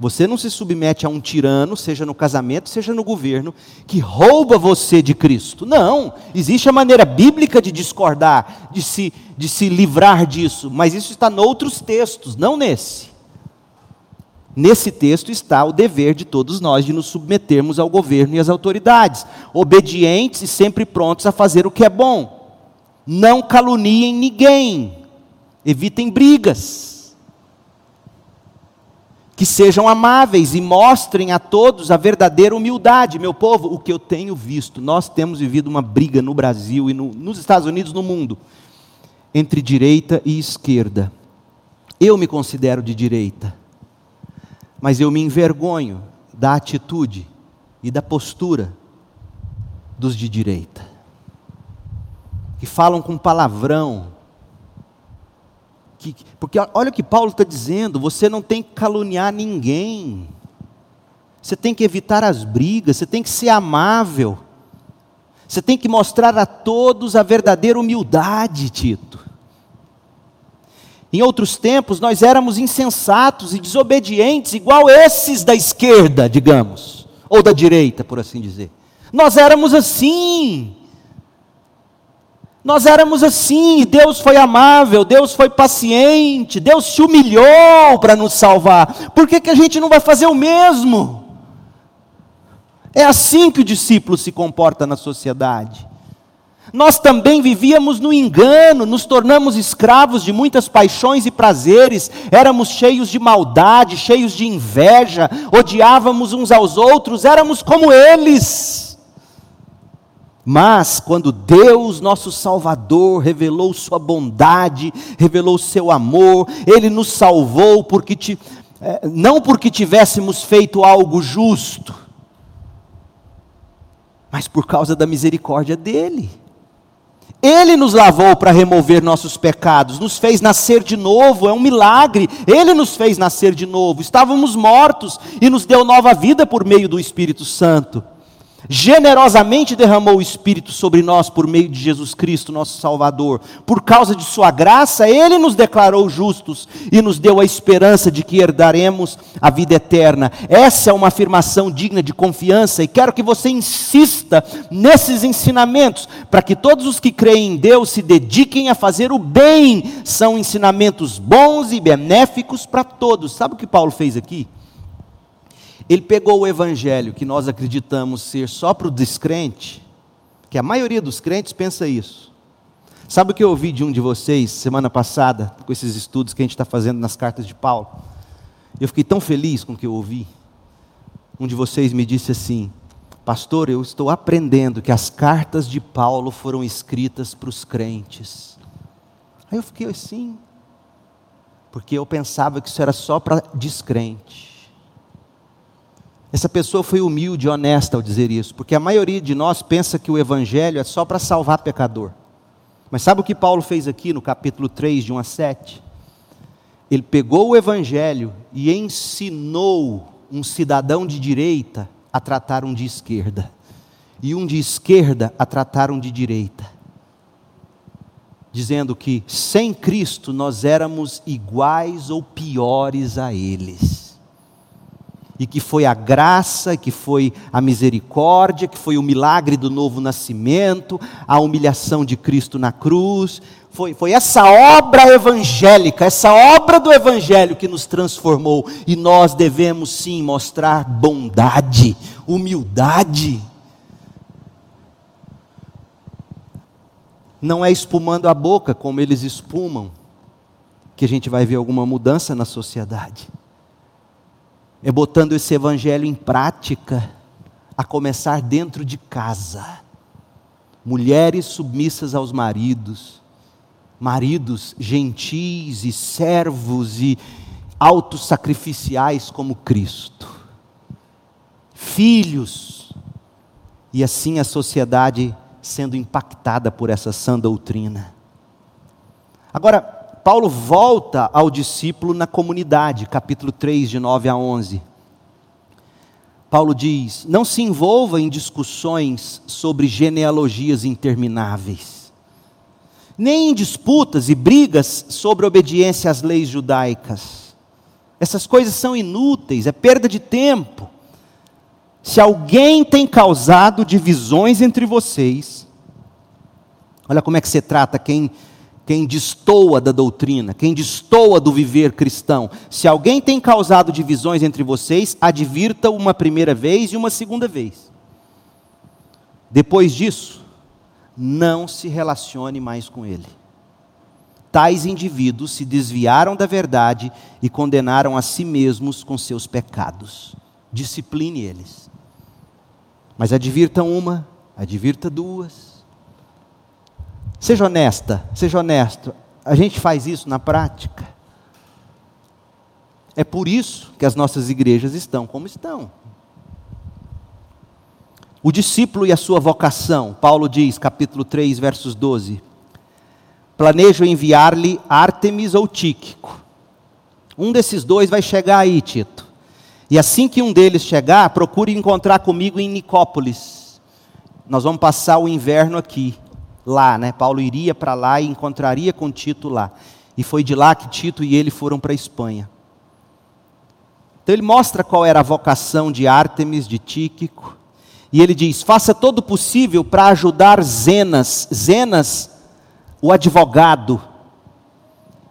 Você não se submete a um tirano, seja no casamento, seja no governo, que rouba você de Cristo. Não, existe a maneira bíblica de discordar, de se, de se livrar disso, mas isso está em outros textos, não nesse. Nesse texto está o dever de todos nós de nos submetermos ao governo e às autoridades, obedientes e sempre prontos a fazer o que é bom. Não caluniem ninguém, evitem brigas que sejam amáveis e mostrem a todos a verdadeira humildade. Meu povo, o que eu tenho visto, nós temos vivido uma briga no Brasil e no, nos Estados Unidos, no mundo, entre direita e esquerda. Eu me considero de direita, mas eu me envergonho da atitude e da postura dos de direita, que falam com palavrão, que, porque olha o que Paulo está dizendo: você não tem que caluniar ninguém, você tem que evitar as brigas, você tem que ser amável, você tem que mostrar a todos a verdadeira humildade, Tito. Em outros tempos, nós éramos insensatos e desobedientes, igual esses da esquerda, digamos, ou da direita, por assim dizer. Nós éramos assim. Nós éramos assim, Deus foi amável, Deus foi paciente, Deus se humilhou para nos salvar. Por que, que a gente não vai fazer o mesmo? É assim que o discípulo se comporta na sociedade. Nós também vivíamos no engano, nos tornamos escravos de muitas paixões e prazeres, éramos cheios de maldade, cheios de inveja, odiávamos uns aos outros, éramos como eles. Mas quando Deus, nosso Salvador, revelou Sua bondade, revelou Seu amor, Ele nos salvou porque te, é, não porque tivéssemos feito algo justo, mas por causa da misericórdia dEle. Ele nos lavou para remover nossos pecados, nos fez nascer de novo, é um milagre. Ele nos fez nascer de novo. Estávamos mortos e nos deu nova vida por meio do Espírito Santo generosamente derramou o Espírito sobre nós por meio de Jesus Cristo, nosso Salvador. Por causa de Sua graça, Ele nos declarou justos e nos deu a esperança de que herdaremos a vida eterna. Essa é uma afirmação digna de confiança e quero que você insista nesses ensinamentos, para que todos os que creem em Deus se dediquem a fazer o bem. São ensinamentos bons e benéficos para todos. Sabe o que Paulo fez aqui? Ele pegou o evangelho que nós acreditamos ser só para o descrente, que a maioria dos crentes pensa isso. Sabe o que eu ouvi de um de vocês semana passada, com esses estudos que a gente está fazendo nas cartas de Paulo? Eu fiquei tão feliz com o que eu ouvi. Um de vocês me disse assim: Pastor, eu estou aprendendo que as cartas de Paulo foram escritas para os crentes. Aí eu fiquei assim, porque eu pensava que isso era só para descrente. Essa pessoa foi humilde e honesta ao dizer isso, porque a maioria de nós pensa que o evangelho é só para salvar pecador. Mas sabe o que Paulo fez aqui no capítulo 3, de 1 a 7? Ele pegou o evangelho e ensinou um cidadão de direita a tratar um de esquerda, e um de esquerda a tratar um de direita, dizendo que sem Cristo nós éramos iguais ou piores a eles e que foi a graça, que foi a misericórdia, que foi o milagre do novo nascimento, a humilhação de Cristo na cruz. Foi, foi essa obra evangélica, essa obra do Evangelho que nos transformou. E nós devemos sim mostrar bondade, humildade. Não é espumando a boca como eles espumam, que a gente vai ver alguma mudança na sociedade é botando esse evangelho em prática, a começar dentro de casa. Mulheres submissas aos maridos, maridos gentis e servos e autossacrificiais como Cristo. Filhos, e assim a sociedade sendo impactada por essa sã doutrina. Agora, Paulo volta ao discípulo na comunidade, capítulo 3, de 9 a 11. Paulo diz: Não se envolva em discussões sobre genealogias intermináveis, nem em disputas e brigas sobre obediência às leis judaicas. Essas coisas são inúteis, é perda de tempo. Se alguém tem causado divisões entre vocês, olha como é que você trata quem quem destoa da doutrina, quem destoa do viver cristão. Se alguém tem causado divisões entre vocês, advirta uma primeira vez e uma segunda vez. Depois disso, não se relacione mais com ele. Tais indivíduos se desviaram da verdade e condenaram a si mesmos com seus pecados. Discipline eles. Mas advirta uma, advirta duas Seja honesta, seja honesto. A gente faz isso na prática. É por isso que as nossas igrejas estão como estão. O discípulo e a sua vocação, Paulo diz, capítulo 3, versos 12. Planejo enviar-lhe Ártemis ou Tíquico. Um desses dois vai chegar aí, Tito. E assim que um deles chegar, procure encontrar comigo em Nicópolis. Nós vamos passar o inverno aqui lá, né? Paulo iria para lá e encontraria com Tito lá. E foi de lá que Tito e ele foram para a Espanha. Então ele mostra qual era a vocação de Ártemis, de Tíquico, e ele diz: faça todo o possível para ajudar Zenas, Zenas, o advogado,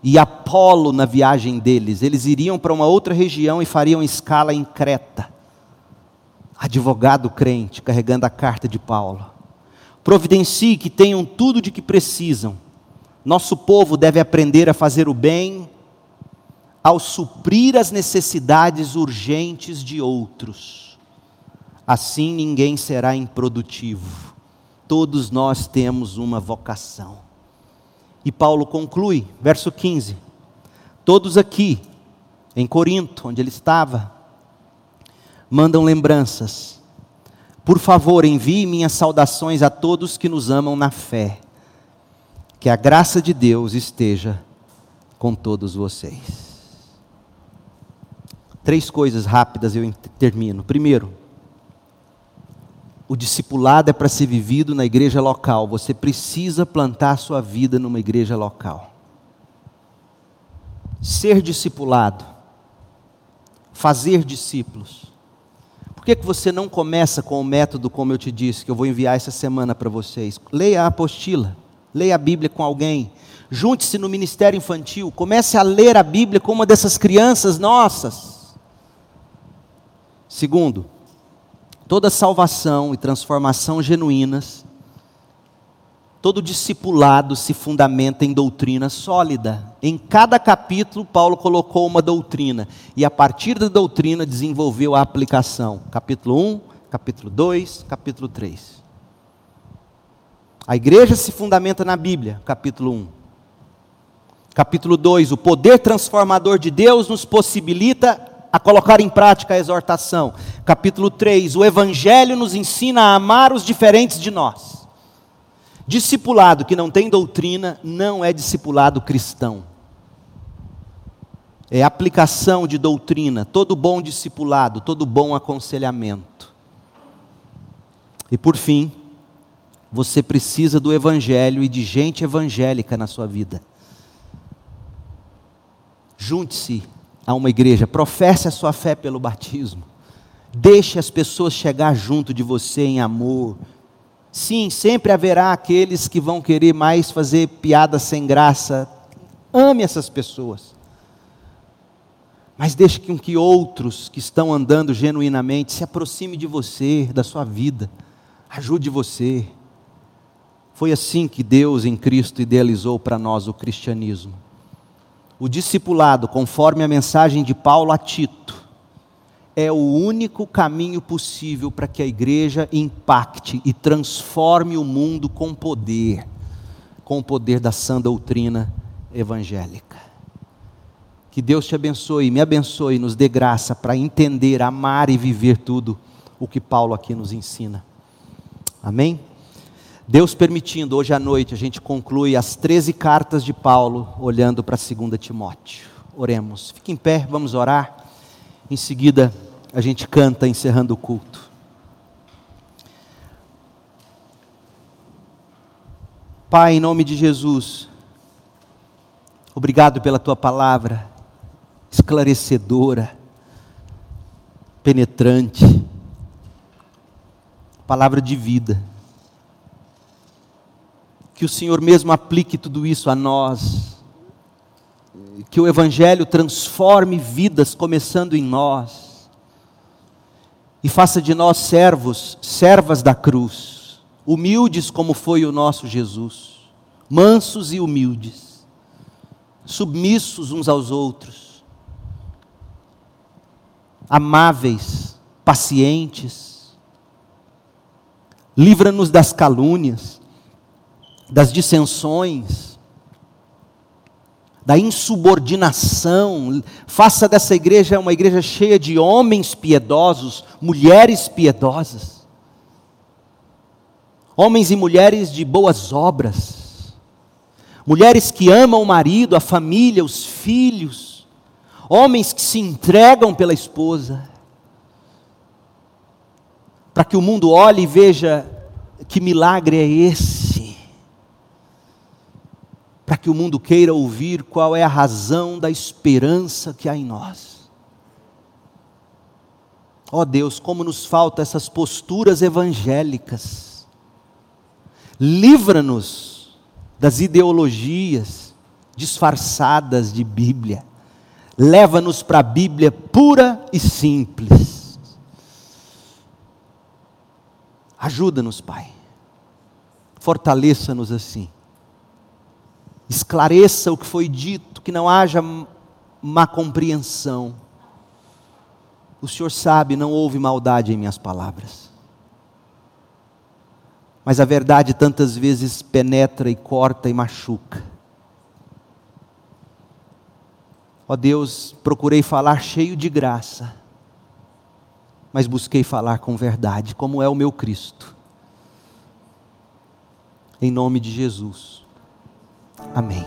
e Apolo na viagem deles. Eles iriam para uma outra região e fariam escala em Creta. Advogado crente, carregando a carta de Paulo. Providencie que tenham tudo de que precisam. Nosso povo deve aprender a fazer o bem ao suprir as necessidades urgentes de outros. Assim ninguém será improdutivo. todos nós temos uma vocação. E Paulo conclui, verso 15: Todos aqui, em Corinto, onde ele estava, mandam lembranças. Por favor, envie minhas saudações a todos que nos amam na fé. Que a graça de Deus esteja com todos vocês. Três coisas rápidas eu termino. Primeiro, o discipulado é para ser vivido na igreja local. Você precisa plantar sua vida numa igreja local. Ser discipulado, fazer discípulos. Por que, que você não começa com o método, como eu te disse, que eu vou enviar essa semana para vocês? Leia a apostila, leia a Bíblia com alguém, junte-se no ministério infantil, comece a ler a Bíblia com uma dessas crianças nossas. Segundo, toda salvação e transformação genuínas, todo discipulado se fundamenta em doutrina sólida. Em cada capítulo, Paulo colocou uma doutrina, e a partir da doutrina desenvolveu a aplicação. Capítulo 1, capítulo 2, capítulo 3. A igreja se fundamenta na Bíblia, capítulo 1. Capítulo 2, o poder transformador de Deus nos possibilita a colocar em prática a exortação. Capítulo 3: O Evangelho nos ensina a amar os diferentes de nós. Discipulado que não tem doutrina não é discipulado cristão. É aplicação de doutrina, todo bom discipulado, todo bom aconselhamento. E por fim, você precisa do Evangelho e de gente evangélica na sua vida. Junte-se a uma igreja, professe a sua fé pelo batismo. Deixe as pessoas chegar junto de você em amor. Sim, sempre haverá aqueles que vão querer mais fazer piadas sem graça. Ame essas pessoas. Mas deixe com que outros que estão andando genuinamente se aproxime de você, da sua vida. Ajude você. Foi assim que Deus em Cristo idealizou para nós o cristianismo o discipulado, conforme a mensagem de Paulo a Tito, é o único caminho possível para que a igreja impacte e transforme o mundo com poder, com o poder da sã doutrina evangélica. Que Deus te abençoe, me abençoe, nos dê graça para entender, amar e viver tudo o que Paulo aqui nos ensina. Amém? Deus permitindo, hoje à noite a gente conclui as 13 cartas de Paulo, olhando para 2 Timóteo. Oremos. Fique em pé, vamos orar. Em seguida, a gente canta encerrando o culto. Pai, em nome de Jesus, obrigado pela tua palavra esclarecedora, penetrante, palavra de vida que o Senhor mesmo aplique tudo isso a nós, que o Evangelho transforme vidas, começando em nós, e faça de nós servos, servas da cruz, humildes como foi o nosso Jesus, mansos e humildes, submissos uns aos outros, amáveis, pacientes, livra-nos das calúnias, das dissensões, da insubordinação. Faça dessa igreja uma igreja cheia de homens piedosos, mulheres piedosas, homens e mulheres de boas obras, mulheres que amam o marido, a família, os filhos, homens que se entregam pela esposa, para que o mundo olhe e veja que milagre é esse para que o mundo queira ouvir qual é a razão da esperança que há em nós. Ó oh Deus, como nos faltam essas posturas evangélicas. Livra-nos das ideologias disfarçadas de Bíblia. Leva-nos para a Bíblia pura e simples. Ajuda-nos, Pai. Fortaleça-nos assim esclareça o que foi dito, que não haja má compreensão. O Senhor sabe, não houve maldade em minhas palavras. Mas a verdade tantas vezes penetra e corta e machuca. Ó Deus, procurei falar cheio de graça, mas busquei falar com verdade, como é o meu Cristo. Em nome de Jesus. Amém.